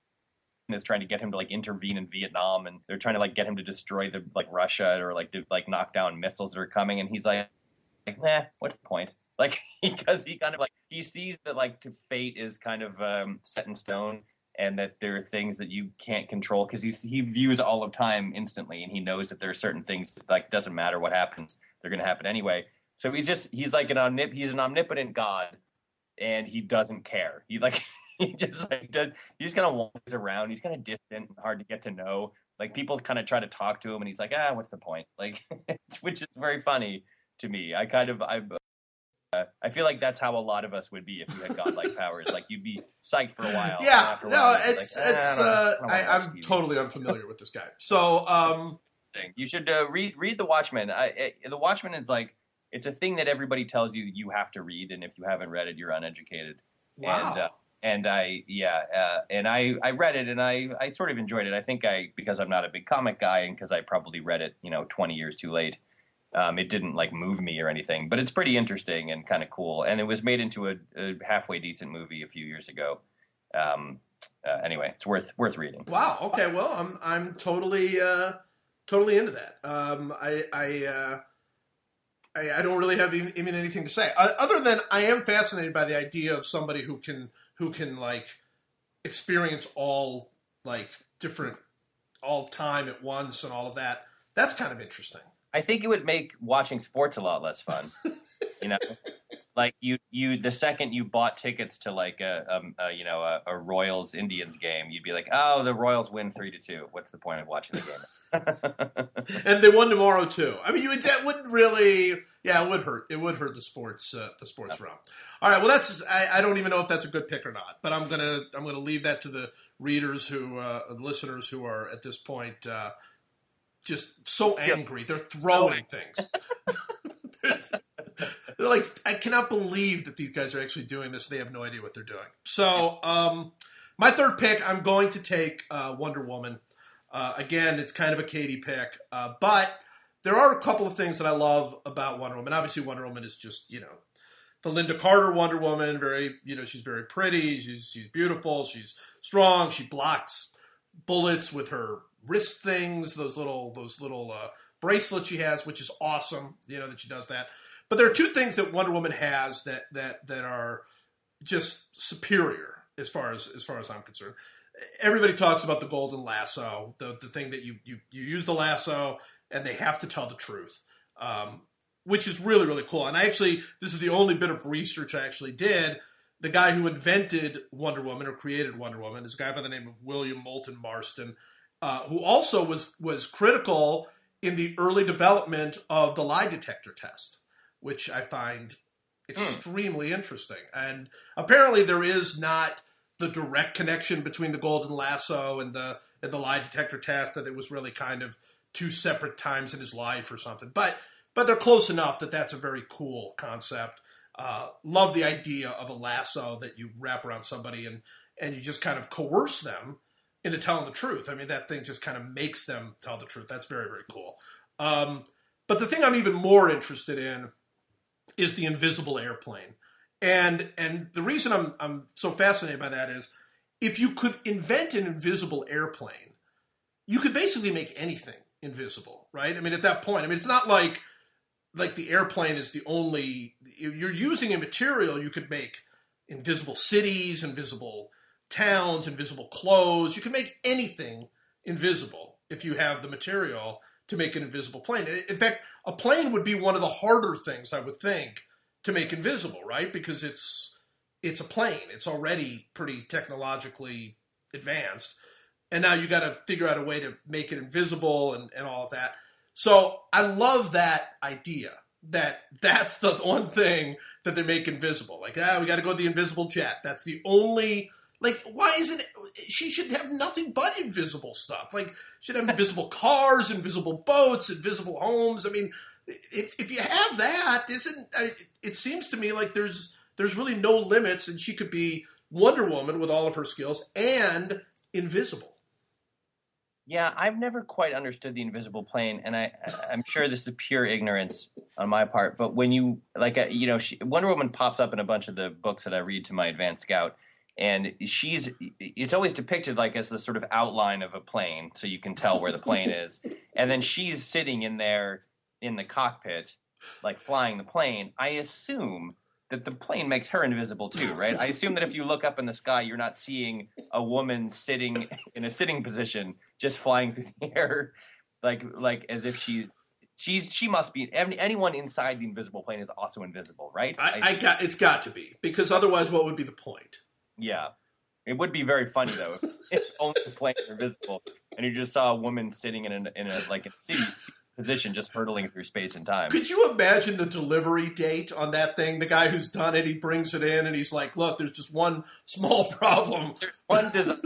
is trying to get him to like intervene in Vietnam, and they're trying to like get him to destroy the like Russia or like to like knock down missiles that are coming, and he's like, like, nah, what's the point? Like <laughs> because he kind of like he sees that like fate is kind of um, set in stone, and that there are things that you can't control because he he views all of time instantly, and he knows that there are certain things that, like doesn't matter what happens, they're going to happen anyway. So he's just he's like an omnip he's an omnipotent god, and he doesn't care. He like <laughs> he just like does he just kind of wanders around. He's kind of distant and hard to get to know. Like people kind of try to talk to him, and he's like, ah, what's the point? Like, <laughs> which is very funny to me. I kind of I. Uh, I feel like that's how a lot of us would be if you had godlike <laughs> powers. Like you'd be psyched for a while.
Yeah,
a
no,
while,
it's
like, "Ah,
it's. Uh,
I
I, I'm
TV."
totally unfamiliar with this guy. So, um,
thing. You should uh, read read The Watchmen. I, I, the Watchmen is like it's a thing that everybody tells you you have to read, and if you haven't read it, you're uneducated.
wow.
And, uh, and I yeah, uh, and I I read it and I I sort of enjoyed it. I think I because I'm not a big comic guy and because I probably read it you know 20 years too late. Um, it didn't like move me or anything, but it's pretty interesting and kind of cool. And it was made into a, a halfway decent movie a few years ago.
um, uh, anyway, it's worth worth reading.
Wow. Okay. Well, I'm I'm totally uh, totally into that. Um, I I, uh, I I don't really have even, even anything to say uh, other than I am fascinated by the idea of somebody who can who can like experience all like different all time at once and all of that. That's kind of interesting.
I think it would make watching sports a lot less fun. <laughs> you know, like you you the second you bought tickets to like a, a, a you know a, a, Royals Indians game, you'd be like, oh, the Royals win three to two. What's the point of watching the game? <laughs>
and they won tomorrow too. I mean, you that wouldn't really. Yeah, it would hurt. It would hurt the sports uh, the sports realm. All right. Well, that's I, I, don't even know if that's a good pick or not, but I'm gonna I'm gonna leave that to the readers who uh, listeners who are at this point. Uh, just so angry. They're throwing so things. <laughs> they're like, I cannot believe that these guys are actually doing this. They have no idea what they're doing. So, um, my third pick, I'm going to take uh, Wonder Woman. Uh, again, it's kind of a Katie pick, uh, but there are a couple of things that I love about Wonder Woman. Obviously, Wonder Woman is just you know the Lynda Carter Wonder Woman. Very you know she's very pretty. She's she's beautiful. She's strong. She blocks bullets with her wrist things. Those little those little uh, bracelets she has, which is awesome. You know that she does that. But there are two things that Wonder Woman has that that that are just superior as far as as far as I'm concerned. Everybody talks about the golden lasso, the the thing that you you you use the lasso and they have to tell the truth, um, which is really really cool. And I actually this is the only bit of research I actually did. The guy who invented Wonder Woman or created Wonder Woman is a guy by the name of William Moulton Marston, uh, who also was was critical in the early development of the lie detector test which I find extremely interesting. And apparently, there is not the direct connection between the golden lasso and the and the lie detector test. That it was really kind of two separate times in his life or something. But but they're close enough that that's a very cool concept. Uh, love the idea of a lasso that you wrap around somebody and and you just kind of coerce them into telling the truth. I mean, that thing just kind of makes them tell the truth. That's very very cool. Um, but the thing I'm even more interested in is the invisible airplane. And and the reason I'm I'm so fascinated by that is if you could invent an invisible airplane, you could basically make anything invisible, right? I mean, at that point, I mean, it's not like like the airplane is the only you're using a material you could make invisible cities, invisible towns, invisible clothes. You can make anything invisible if you have the material to make an invisible plane. In fact, a plane would be one of the harder things I would think to make invisible, right? Because it's it's a plane. It's already pretty technologically advanced. And now you got to figure out a way to make it invisible and, and all of that. So I love that idea that that's the <laughs> one thing that they make invisible. Like, ah, we got to go to the invisible jet. That's the only like, why isn't it? She should have nothing but invisible stuff. Like, should have invisible cars, invisible boats, invisible homes. I mean, if if you have that, isn't it seems to me like there's there's really no limits, and she could be Wonder Woman with all of her skills and invisible.
Yeah, I've never quite understood the invisible plane, and I I'm sure this is pure ignorance on my part. But when you like, uh, you know, she, Wonder Woman pops up in a bunch of the books that I read to my advanced scout and she's it's always depicted like as the sort of outline of a plane so you can tell where the plane is. <laughs> And then she's sitting in there in the cockpit like flying the plane. I assume that the plane makes her invisible too right? I assume that if you look up in the sky you're not seeing a woman sitting in a sitting position just flying through the air like like as if she she's she must be anyone inside the invisible plane is also invisible right?
I, I got it's got to be because otherwise what would be the point
yeah. It would be very funny though if, only the planes were visible and you just saw a woman sitting in a, in a like a seat, position just hurtling through space and time.
Could you imagine the delivery date on that thing? The guy who's done it, he brings it in and he's like, "Look, there's just one small <laughs> problem.
There's one design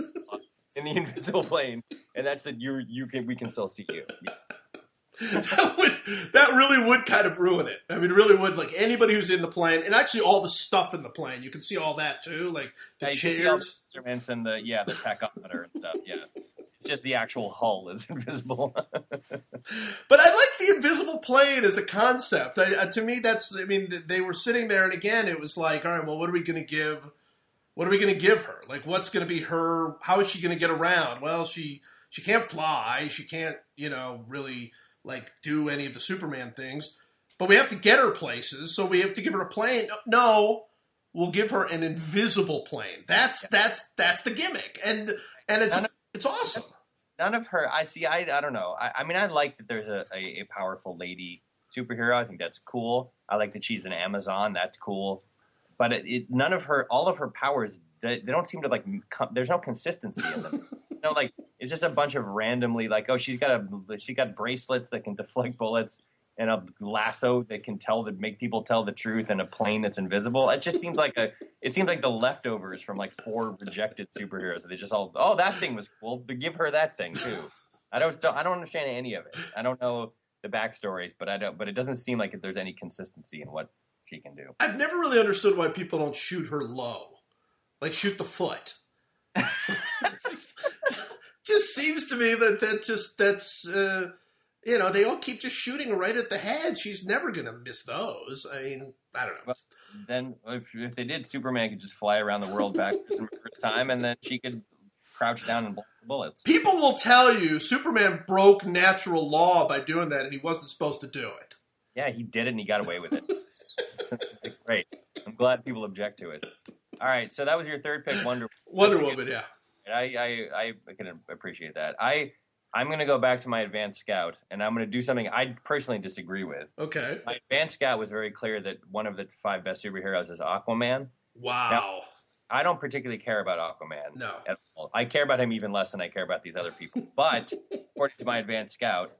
in the invisible plane, and that's that you you can we can still see you."
That would that really would kind of ruin it. I mean, really would. Like anybody who's in the plane, and actually all the stuff in the plane, you can see all that too, like the yeah, chairs, the
instruments, and the yeah, the tachometer and stuff. Yeah, it's just the actual hull is <laughs> invisible.
but I like the invisible plane as a concept. I, uh, to me, that's. I mean, they were sitting there, and again, it was like, all right, well, what are we going to give? what are we going to give her? Like, what's going to be her? How is she going to get around? Well, she she can't fly. She can't, you know, really like do any of the Superman things. But we have to get her places, so we have to give her a plane. No, we'll give her an invisible plane. That's that's that's the gimmick, and and it's it's awesome.
None of her. I see. I I don't know. I, I mean, I like that there's a, a, a powerful lady superhero. I think that's cool. I like that she's an Amazon. That's cool. But it, it, none of her, all of her powers, they, they don't seem to like. Com- there's no consistency in them. <laughs> you know, like it's just a bunch of randomly like, oh, she's got a she got bracelets that can deflect bullets and a lasso that can tell that make people tell the truth and a plane that's invisible. It just seems like a it seems like the leftovers from like four rejected superheroes. They just all oh that thing was cool, but give her that thing too. I don't I don't understand any of it. I don't know the backstories, but I don't but it doesn't seem like there's any consistency in what she can do.
I've never really understood why people don't shoot her low, like shoot the foot. <laughs> just seems to me that that just that's. Uh, you know, they all keep just shooting right at the head. She's never to miss those. I mean, I don't know.
Well, then, if, if, they did, Superman could just fly around the world back for some first time, and then she could crouch down and block the bullets.
People will tell you Superman broke natural law by doing that, and he wasn't supposed to do it.
Yeah, he did it, and he got away with it. it's, <laughs> it's great. I'm glad people object to it. All right, so that was your third pick, Wonder
Wonder Woman. Yeah,
I, I I can appreciate that. I I'm going to go back to my advanced scout, and I'm going to do something I personally disagree with.
Okay.
My advanced scout was very clear that one of the five best superheroes is Aquaman.
Wow.
Now, I don't particularly care about Aquaman.
No.
At all. I care about him even less than I care about these other people. <laughs> But according to my advanced scout,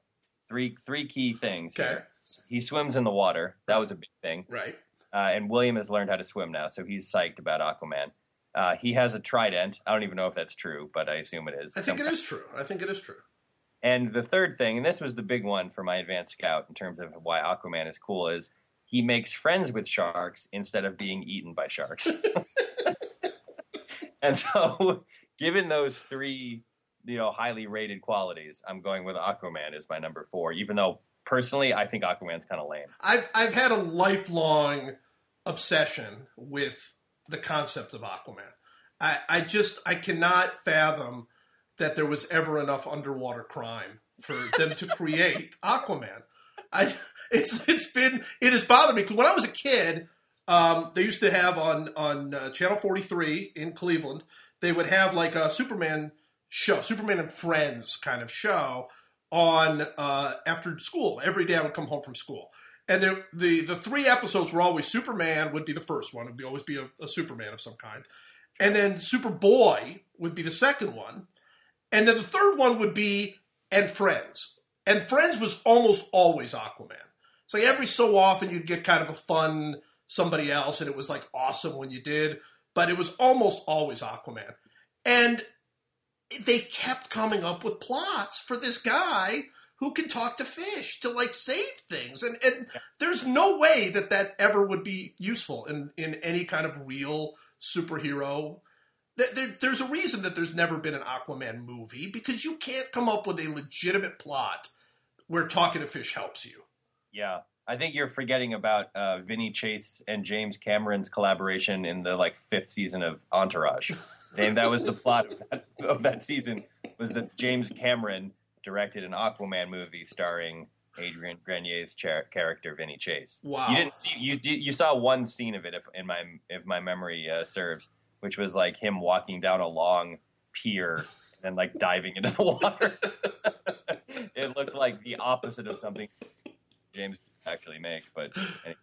three three key things
okay.
here. He swims in the water. That was a big thing.
Right.
Uh, and William has learned how to swim now, so he's psyched about Aquaman. Uh, he has a trident. I don't even know if that's true, but I assume it is.
I think it is true. I think it is true.
And the third thing, and this was the big one for my advanced scout in terms of why Aquaman is cool, is he makes friends with sharks instead of being eaten by sharks. <laughs> and so, <laughs> given those three, you know, highly rated qualities, I'm going with Aquaman as my number four. Even though personally, I think Aquaman's kind of lame.
I've I've had a lifelong obsession with the concept of Aquaman. I, I just I cannot fathom that there was ever enough underwater crime for them to create <laughs> Aquaman. I it's it's been it has bothered me because when I was a kid, um, they used to have on on uh, Channel 43 in Cleveland, they would have like a Superman show, Superman and Friends kind of show on uh, after school. Every day I would come home from school. And the, the the three episodes were always Superman would be the first one. It would be always be a, a Superman of some kind, and then Superboy would be the second one, and then the third one would be and Friends. And Friends was almost always Aquaman. So like every so often you'd get kind of a fun somebody else, and it was like awesome when you did, but it was almost always Aquaman. And they kept coming up with plots for this guy who can talk to fish to like save things. And, and there's no way that that ever would be useful in, in any kind of real superhero. There, there's a reason that there's never been an aquaman movie because you can't come up with a legitimate plot where talking to fish helps you.
Yeah. I think you're forgetting about uh, Vinny Chase and James Cameron's collaboration in the like fifth season of Entourage. <laughs> and that was the plot of that, of that season was that James Cameron directed an Aquaman movie starring Adrian Grenier's char- character Vinny Chase.
Wow!
You didn't see you you saw one scene of it if in my if my memory uh, serves, which was like him walking down a long pier <laughs> and like diving into the water. <laughs> it looked like the opposite of something James actually make, but anyway.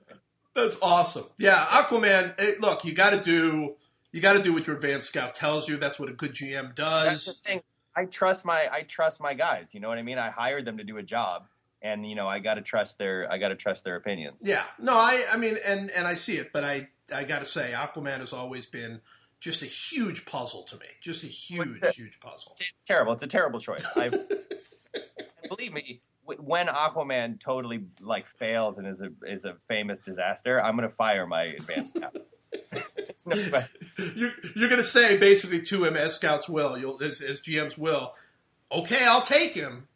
That's awesome. Yeah, Aquaman. Hey, look, you got to do you got to do what your advanced scout tells you. That's what a good GM does.
That's the thing. I trust my I trust my guys. You know what I mean? I hired them to do a job, and you know I got to trust their I got to trust their opinions.
Yeah, no, I I mean, and and I see it, but I I got to say, Aquaman has always been just a huge puzzle to me. Just a huge, huge puzzle.
It's terrible. It's a terrible choice. I <laughs> believe me. When Aquaman totally like fails and is a is a famous disaster, I'm gonna fire my advanced scout.
no <laughs> you're, you're going to say basically to MS Scouts will, you'll, as, as GMs will, okay, I'll take him,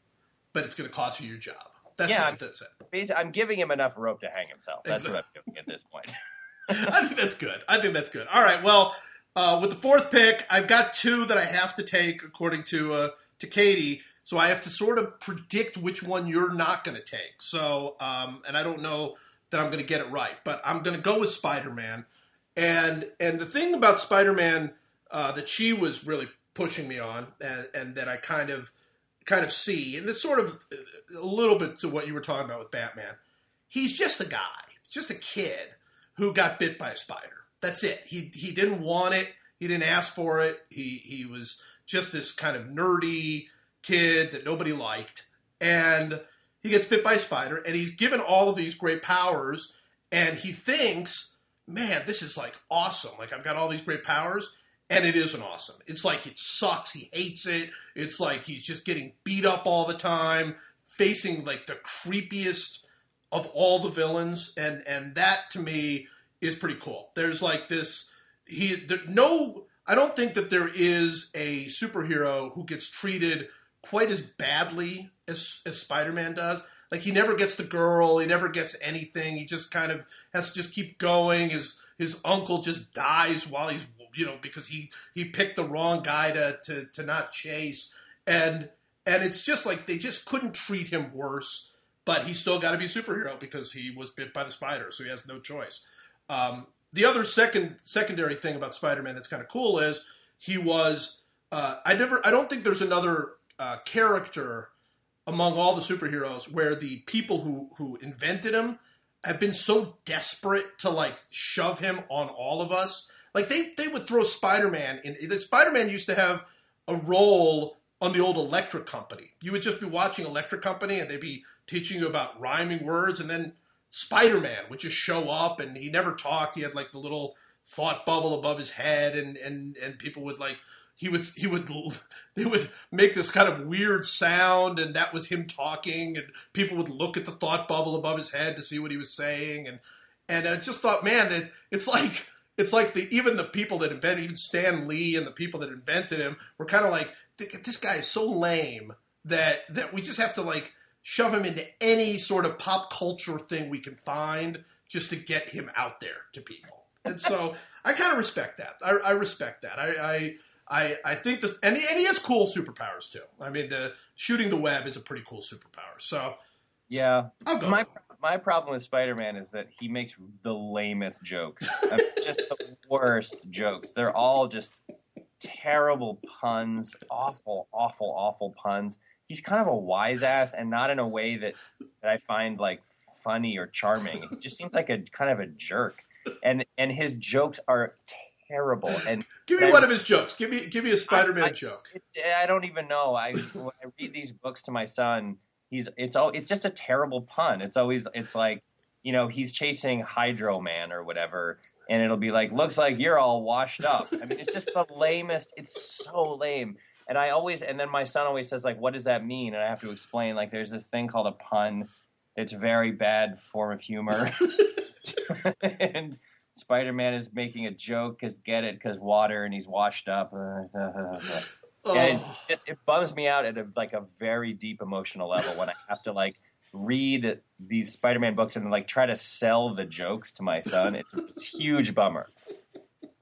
but it's going to cost you your job. That's
yeah,
it. That's
it. I'm giving him enough rope to hang himself. That's exactly. what I'm doing at this point. <laughs> <laughs>
I think that's good. I think that's good. All right. Well, Uh, with the fourth pick, I've got two that I have to take according to uh, to Katie. So I have to sort of predict which one you're not going to take. So, um, and I don't know that I'm going to get it right, but I'm going to go with Spider-Man. And and the thing about Spider-Man uh, that she was really pushing me on, and, and that I kind of kind of see, and it's sort of a little bit to what you were talking about with Batman. He's just a guy, just a kid who got bit by a spider. That's it. He he didn't want it. He didn't ask for it. He he was just this kind of nerdy kid that nobody liked, and he gets bit by a spider, and he's given all of these great powers, and he thinks, man, this is like awesome. Like I've got all these great powers, and it isn't awesome. It's like it sucks. He hates it. It's like he's just getting beat up all the time, facing like the creepiest of all the villains, and and that to me is pretty cool. There's like this he there, no I don't think that there is a superhero who gets treated quite as badly as as Spider-Man does. Like he never gets the girl, he never gets anything. He just kind of has to just keep going. His his uncle just dies while he's you know because he he picked the wrong guy to to to not chase and and it's just like they just couldn't treat him worse. But he still got to be a superhero because he was bit by the spider, so he has no choice. Um, the other second secondary thing about Spider-Man that's kind of cool is he was. Uh, I never. I don't think there's another uh, character among all the superheroes where the people who who invented him have been so desperate to like shove him on all of us. Like they they would throw Spider-Man in. Spider-Man used to have a role on the old Electric Company. You would just be watching Electric Company and they'd be teaching you about rhyming words, and then Spider Man would just show up and he never talked. He had like the little thought bubble above his head, and and and people would like he would he would <laughs> they would make this kind of weird sound, and that was him talking, and people would look at the thought bubble above his head to see what he was saying, and and I just thought, man, that it's like it's like the even the people that invented even Stan Lee and the people that invented him were kind of like this guy is so lame that that we just have to like shove him into any sort of pop culture thing we can find just to get him out there to people. And so I kind of respect that. I, I respect that. I, I I, I think this, and he, and he has cool superpowers too. I mean, the shooting the web is a pretty cool superpower. So,
yeah, my my problem with Spider Man is that he makes the lamest jokes, <laughs> just the worst jokes. They're all just terrible puns, awful, awful, awful puns he's kind of a wise ass and not in a way that, that I find like funny or charming. He just seems like a kind of a jerk. And and his jokes are terrible. And <laughs>
give me one of his jokes. Give me give me a Spider-Man I, I, joke.
It, I don't even know. I when I read these books to my son, he's it's all it's just a terrible pun. It's always it's like you know he's chasing Hydro Man or whatever, and it'll be like looks like you're all washed up. I mean, it's just the <laughs> lamest. It's so lame and I always and then my son always says like, "What does that mean?" And I have to explain like, there's this thing called a pun. It's a very bad form of humor, <laughs> and Spider-Man is making a joke because get it because water and he's washed up. Oh. <laughs> And it just it bums me out at a, like a very deep emotional level when I have to like read these Spider-Man books and like try to sell the jokes to my son. It's a huge bummer.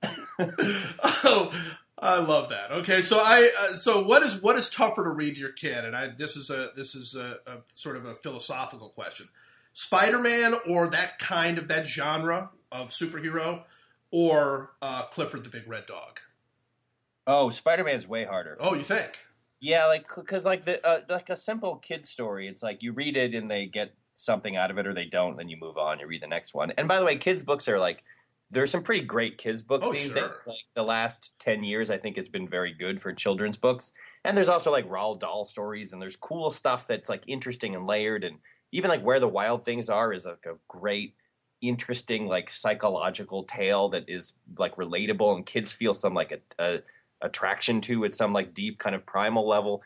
<laughs>
oh, I love that. Okay, so I uh, so what is what is tougher to read to your kid? And I this is a this is a, a sort of a philosophical question: Spider Man or that kind of that genre of superhero, or uh, Clifford the Big Red Dog?
Oh, Spider Man's way harder.
Oh, you think?
Yeah, like because like the uh, like a simple kid story, it's like you read it and they get something out of it, or they don't, then you move on. You read the next one. And by the way, kids' books are like there's some pretty great kids books oh, these sure. days. Like the last ten years, I think has been very good for children's books. And there's also like Roald Dahl stories, and there's cool stuff that's like interesting and layered. And even like Where the Wild Things Are is like a great, interesting like psychological tale that is like relatable, and kids feel some like a, a attraction to at some like deep kind of primal level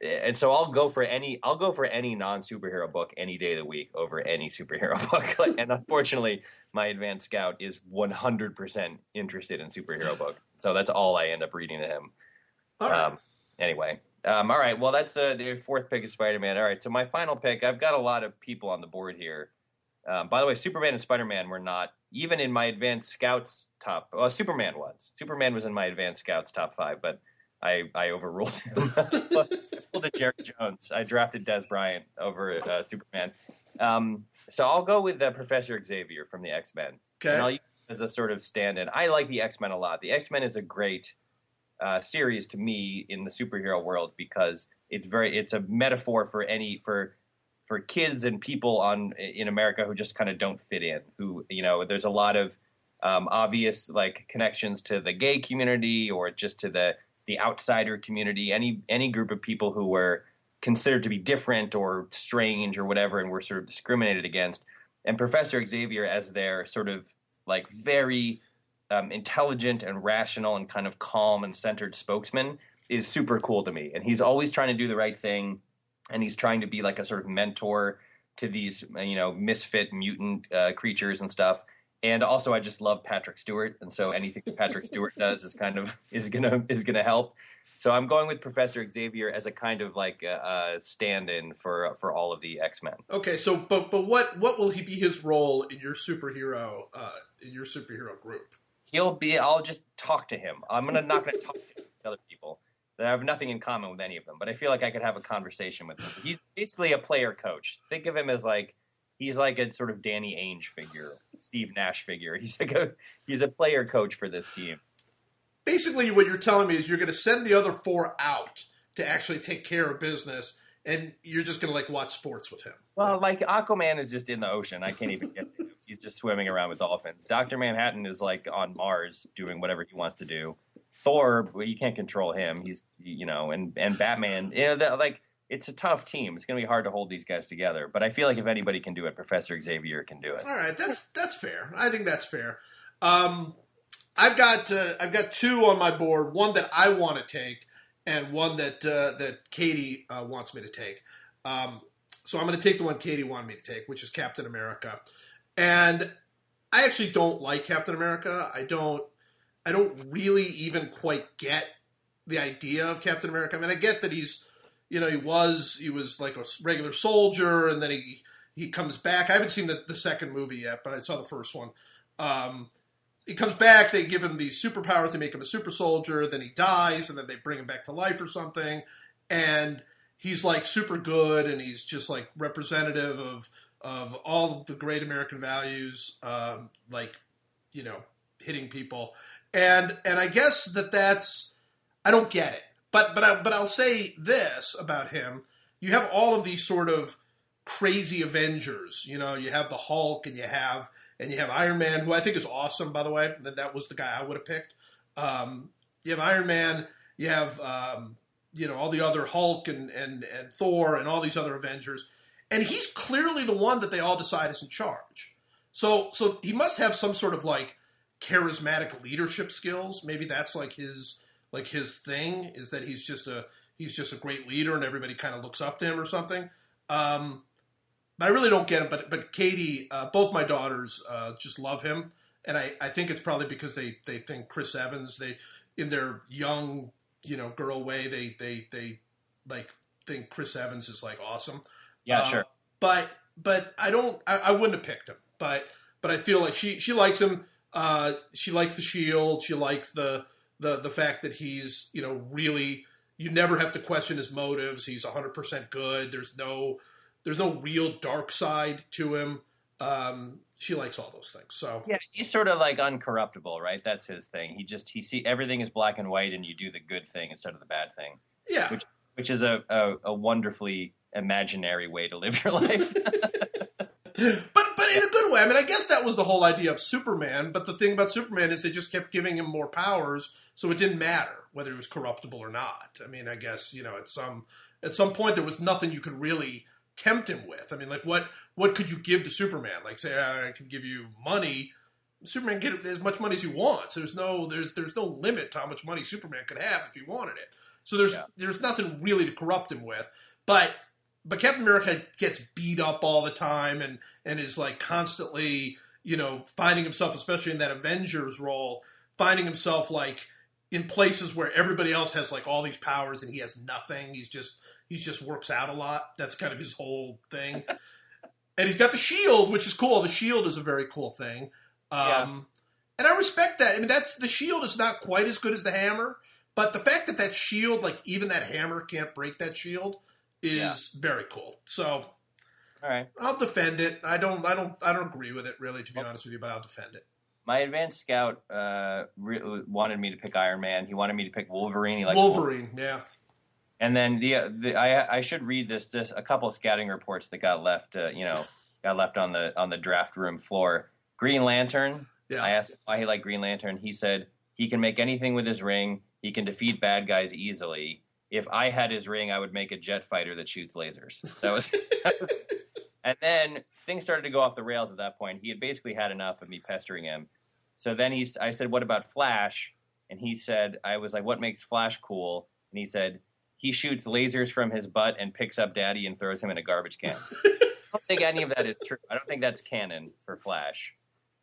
and so I'll go for any I'll go for any non superhero book any day of the week over any superhero <laughs> book. and unfortunately, my advanced scout is 100% interested in superhero book, so that's all I end up reading to him. All right. Um, anyway, um, all right. Well, that's uh, the fourth pick of Spider Man. All right. So my final pick. I've got a lot of people on the board here. Um, by the way, Superman and Spider Man were not even in my advanced scouts top. Well, Superman was. Superman was in my advanced scouts top five, but I I overruled him. I pulled a Jerry Jones. I drafted Dez Bryant over uh, Superman. Um, so I'll go with uh, Professor Xavier from the X Men.
Okay.
And I'll use it as a sort of stand-in. I like the X Men a lot. The X Men is a great uh, series to me in the superhero world because it's very it's a metaphor for any for for kids and people on in America who just kind of don't fit in. Who you know, there's a lot of um, obvious like connections to the gay community or just to the the outsider community. Any any group of people who were considered to be different or strange or whatever, and were sort of discriminated against. And Professor Xavier, as their sort of like very um, intelligent and rational and kind of calm and centered spokesman, is super cool to me. And he's always trying to do the right thing and he's trying to be like a sort of mentor to these you know misfit mutant uh, creatures and stuff. And also i just love patrick stewart and so anything that patrick stewart does is kind of is gonna is gonna help. So i'm going with professor xavier as a kind of like a, a stand-in for for all of the x-men.
Okay, so but but what what will he be his role in your superhero uh, in your superhero group?
he'll be i'll just talk to him. I'm gonna not gonna talk to other people I have nothing in common with any of them, but I feel like I could have a conversation with him. He's basically a player coach. Think of him as like he's like a sort of Danny Ainge figure, Steve Nash figure. He's like a he's a player coach for this team.
Basically, what you're telling me is you're going to send the other four out to actually take care of business, and you're just going to like watch sports with him.
Well, like Aquaman is just in the ocean. I can't even get. He's just swimming around with dolphins. Doctor Manhattan is like on Mars doing whatever he wants to do. Thor, well, you can't control him. He's you know, and and Batman, you know, that, like it's a tough team. It's going to be hard to hold these guys together. But I feel like if anybody can do it, Professor Xavier can do it.
All right, that's that's fair. I think that's fair. Um, I've got uh, I've got two on my board. One that I want to take, and one that uh, that Katie uh, wants me to take. Um, so I'm going to take the one Katie wanted me to take, which is Captain America. And I actually don't like Captain America. I don't. I don't really even quite get the idea of Captain America. I mean, I get that he's, you know, he was he was like a regular soldier, and then he he comes back. I haven't seen the, the second movie yet, but I saw the first one. Um, he comes back. They give him these superpowers. They make him a super soldier. Then he dies, and then they bring him back to life or something. And he's like super good, and he's just like representative of of all of the great American values, um, like you know, hitting people. And and I guess that that's I don't get it. But but I, but I'll say this about him: you have all of these sort of crazy Avengers. You know, you have the Hulk, and you have and you have Iron Man, who I think is awesome. By the way, that that was the guy I would have picked. Um, you have Iron Man. You have um, you know all the other Hulk and, and and Thor and all these other Avengers, and he's clearly the one that they all decide is in charge. So so he must have some sort of like charismatic leadership skills. Maybe that's like his like his thing is that he's just a he's just a great leader and everybody kind of looks up to him or something. Um, but I really don't get it. But but Katie, uh, both my daughters uh, just love him, and I, I think it's probably because they they think Chris Evans they in their young you know girl way they they they like think Chris Evans is like awesome.
Yeah,
Uh,
sure.
But but I don't I, I wouldn't have picked him. But but I feel like she she likes him. Uh, she likes the shield. She likes the the the fact that he's you know really you never have to question his motives. He's 100% good. There's no there's no real dark side to him. Um, she likes all those things. So
Yeah, he's sort of like uncorruptible, right? That's his thing. He just he see everything is black and white, and you do the good thing instead of the bad thing,
yeah,
Which- which is a a, a wonderfully imaginary way to live your life. <laughs>
but but in a good way. I mean, I guess that was the whole idea of Superman. But the thing about Superman is they just kept giving him more powers, so it didn't matter whether he was corruptible or not. I mean, I guess you know at some at some point there was nothing you could really tempt him with. I mean, like what what could you give to Superman? Like say I could give you money. Superman get as much money as he wants. There's no there's there's no limit to how much money Superman could have if he wanted it. So there's
Yeah.
there's nothing really to corrupt him with. But but Captain America gets beat up all the time and and is like constantly you know finding himself, especially in that Avengers role, finding himself like in places where everybody else has like all these powers and he has nothing. He's just he just works out a lot. That's kind of his whole thing. <laughs> and he's got the shield, which is cool. The shield is a very cool thing. Um, And I respect that. I mean, that's the shield is not quite as good as the hammer, but the fact that that shield, like even that hammer, can't break that shield, is
Yeah.
very cool. So
All right.
I'll defend it. I don't. I don't. I don't agree with it really, to be
Well-
honest with you. But I'll defend it.
My advanced scout uh, re- wanted me to pick Iron Man. He wanted me to pick Wolverine. He liked
Wolverine. Yeah.
And then the, the I I should read this this a couple of scouting reports that got left uh, you know <laughs> got left on the on the draft room floor. Green Lantern.
Yeah.
I asked why he liked Green Lantern. He said he can make anything with his ring. He can defeat bad guys easily. If I had his ring, I would make a jet fighter that shoots lasers. <laughs> That was, that was- and then things started to go off the rails at that point. He had basically had enough of me pestering him. So then he's I said, "What about Flash?" And he said, "I was like, what makes Flash cool?" And he said, "He shoots lasers from his butt and picks up Daddy and throws him in a garbage can." <laughs> I don't think any of that is true. I don't think that's canon for Flash.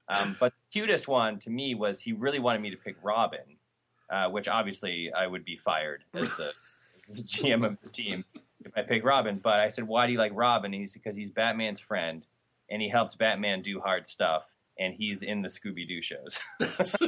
Um, but the cutest one to me was he really wanted me to pick Robin, uh, which obviously I would be fired as the, the GM of this team if I pick Robin. But I said, why do you like Robin? He's because he's Batman's friend and he helps Batman do hard stuff and he's in the Scooby Doo shows. <laughs>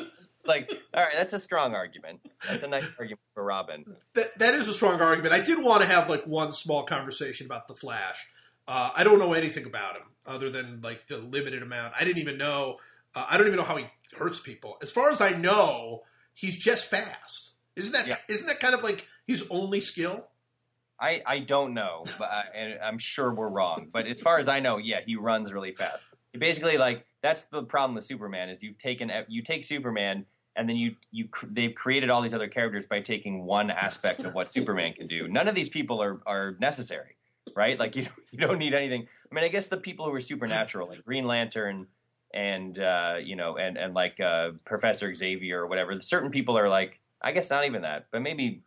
like, all right, that's a strong argument. That's a nice argument for Robin.
That that is a strong argument. I did want to have like one small conversation about the Flash. Uh, I don't know anything about him other than like the limited amount. I didn't even know. Uh, I don't even know how he hurts people. As far as I know, he's just fast. Isn't that
Yeah.
not that kind of like his only skill?
I, I don't know, but I, and I'm sure we're wrong. But as far as I know, yeah, he runs really fast. Basically, like that's the problem with Superman is you've taken you take Superman and then you you they've created all these other characters by taking one aspect of what <laughs> Superman can do. None of these people are are necessary, right? Like you <laughs> you don't need anything. I mean, I guess the people who are supernatural, like Green Lantern and uh, you know and and like uh, Professor Xavier or whatever. Certain people are like I guess not even that, but maybe.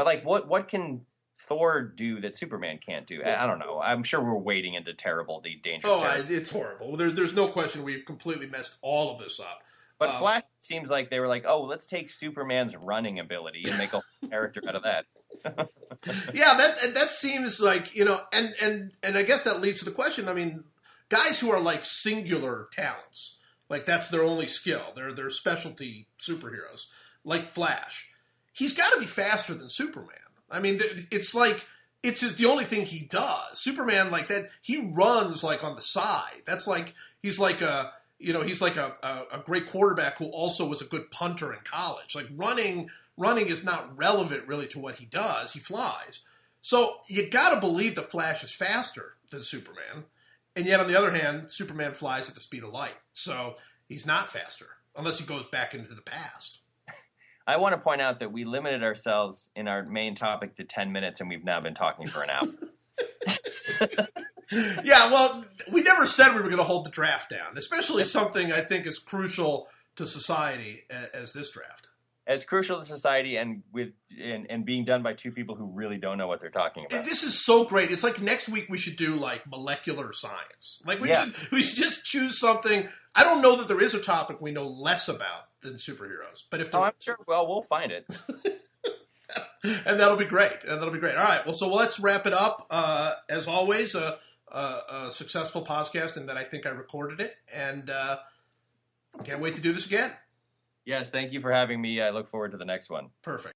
But like, what what can Thor do that Superman can't do? I, I don't know. I'm sure we're wading into terrible, da- dangerous.
Oh, I, it's horrible. There, there's no question we've completely messed all of this up.
but
um,
Flash seems like they were like, oh, let's take Superman's running ability and make a <laughs> character out of that. <laughs>
yeah, that that seems like you know, and and and I guess that leads to the question. I mean, guys who are like singular talents, like that's their only skill, they're their specialty superheroes, like Flash. He's got to be faster than Superman. I mean, it's like it's the only thing he does. Superman, like that, he runs like on the side. That's like he's like a you know he's like a, a, a great quarterback who also was a good punter in college. Like running, running is not relevant really to what he does. He flies. So you got to believe the Flash is faster than Superman, and yet on the other hand, Superman flies at the speed of light. So he's not faster unless he goes back into the past.
I want to point out that we limited ourselves in our main topic to 10 minutes, and we've now been talking for an hour. <laughs>
yeah, well, we never said we were going to hold the draft down, especially something I think is crucial to society as this draft.
As crucial to society, and with and, and being done by two people who really don't know what they're talking about.
This is so great. It's like next week we should do like molecular science. Like we
Yeah.
should we should just choose something. I don't know that there is a topic we know less about than superheroes, but if
Oh, I'm sure. Well, we'll find it. <laughs>
and that'll be great. And that'll be great. All right. Well, so let's wrap it up. Uh, as always, a, a, a successful podcast, and that I think I recorded it, and uh, can't wait to do this again.
Yes, thank you for having me. I look forward to the next one.
Perfect.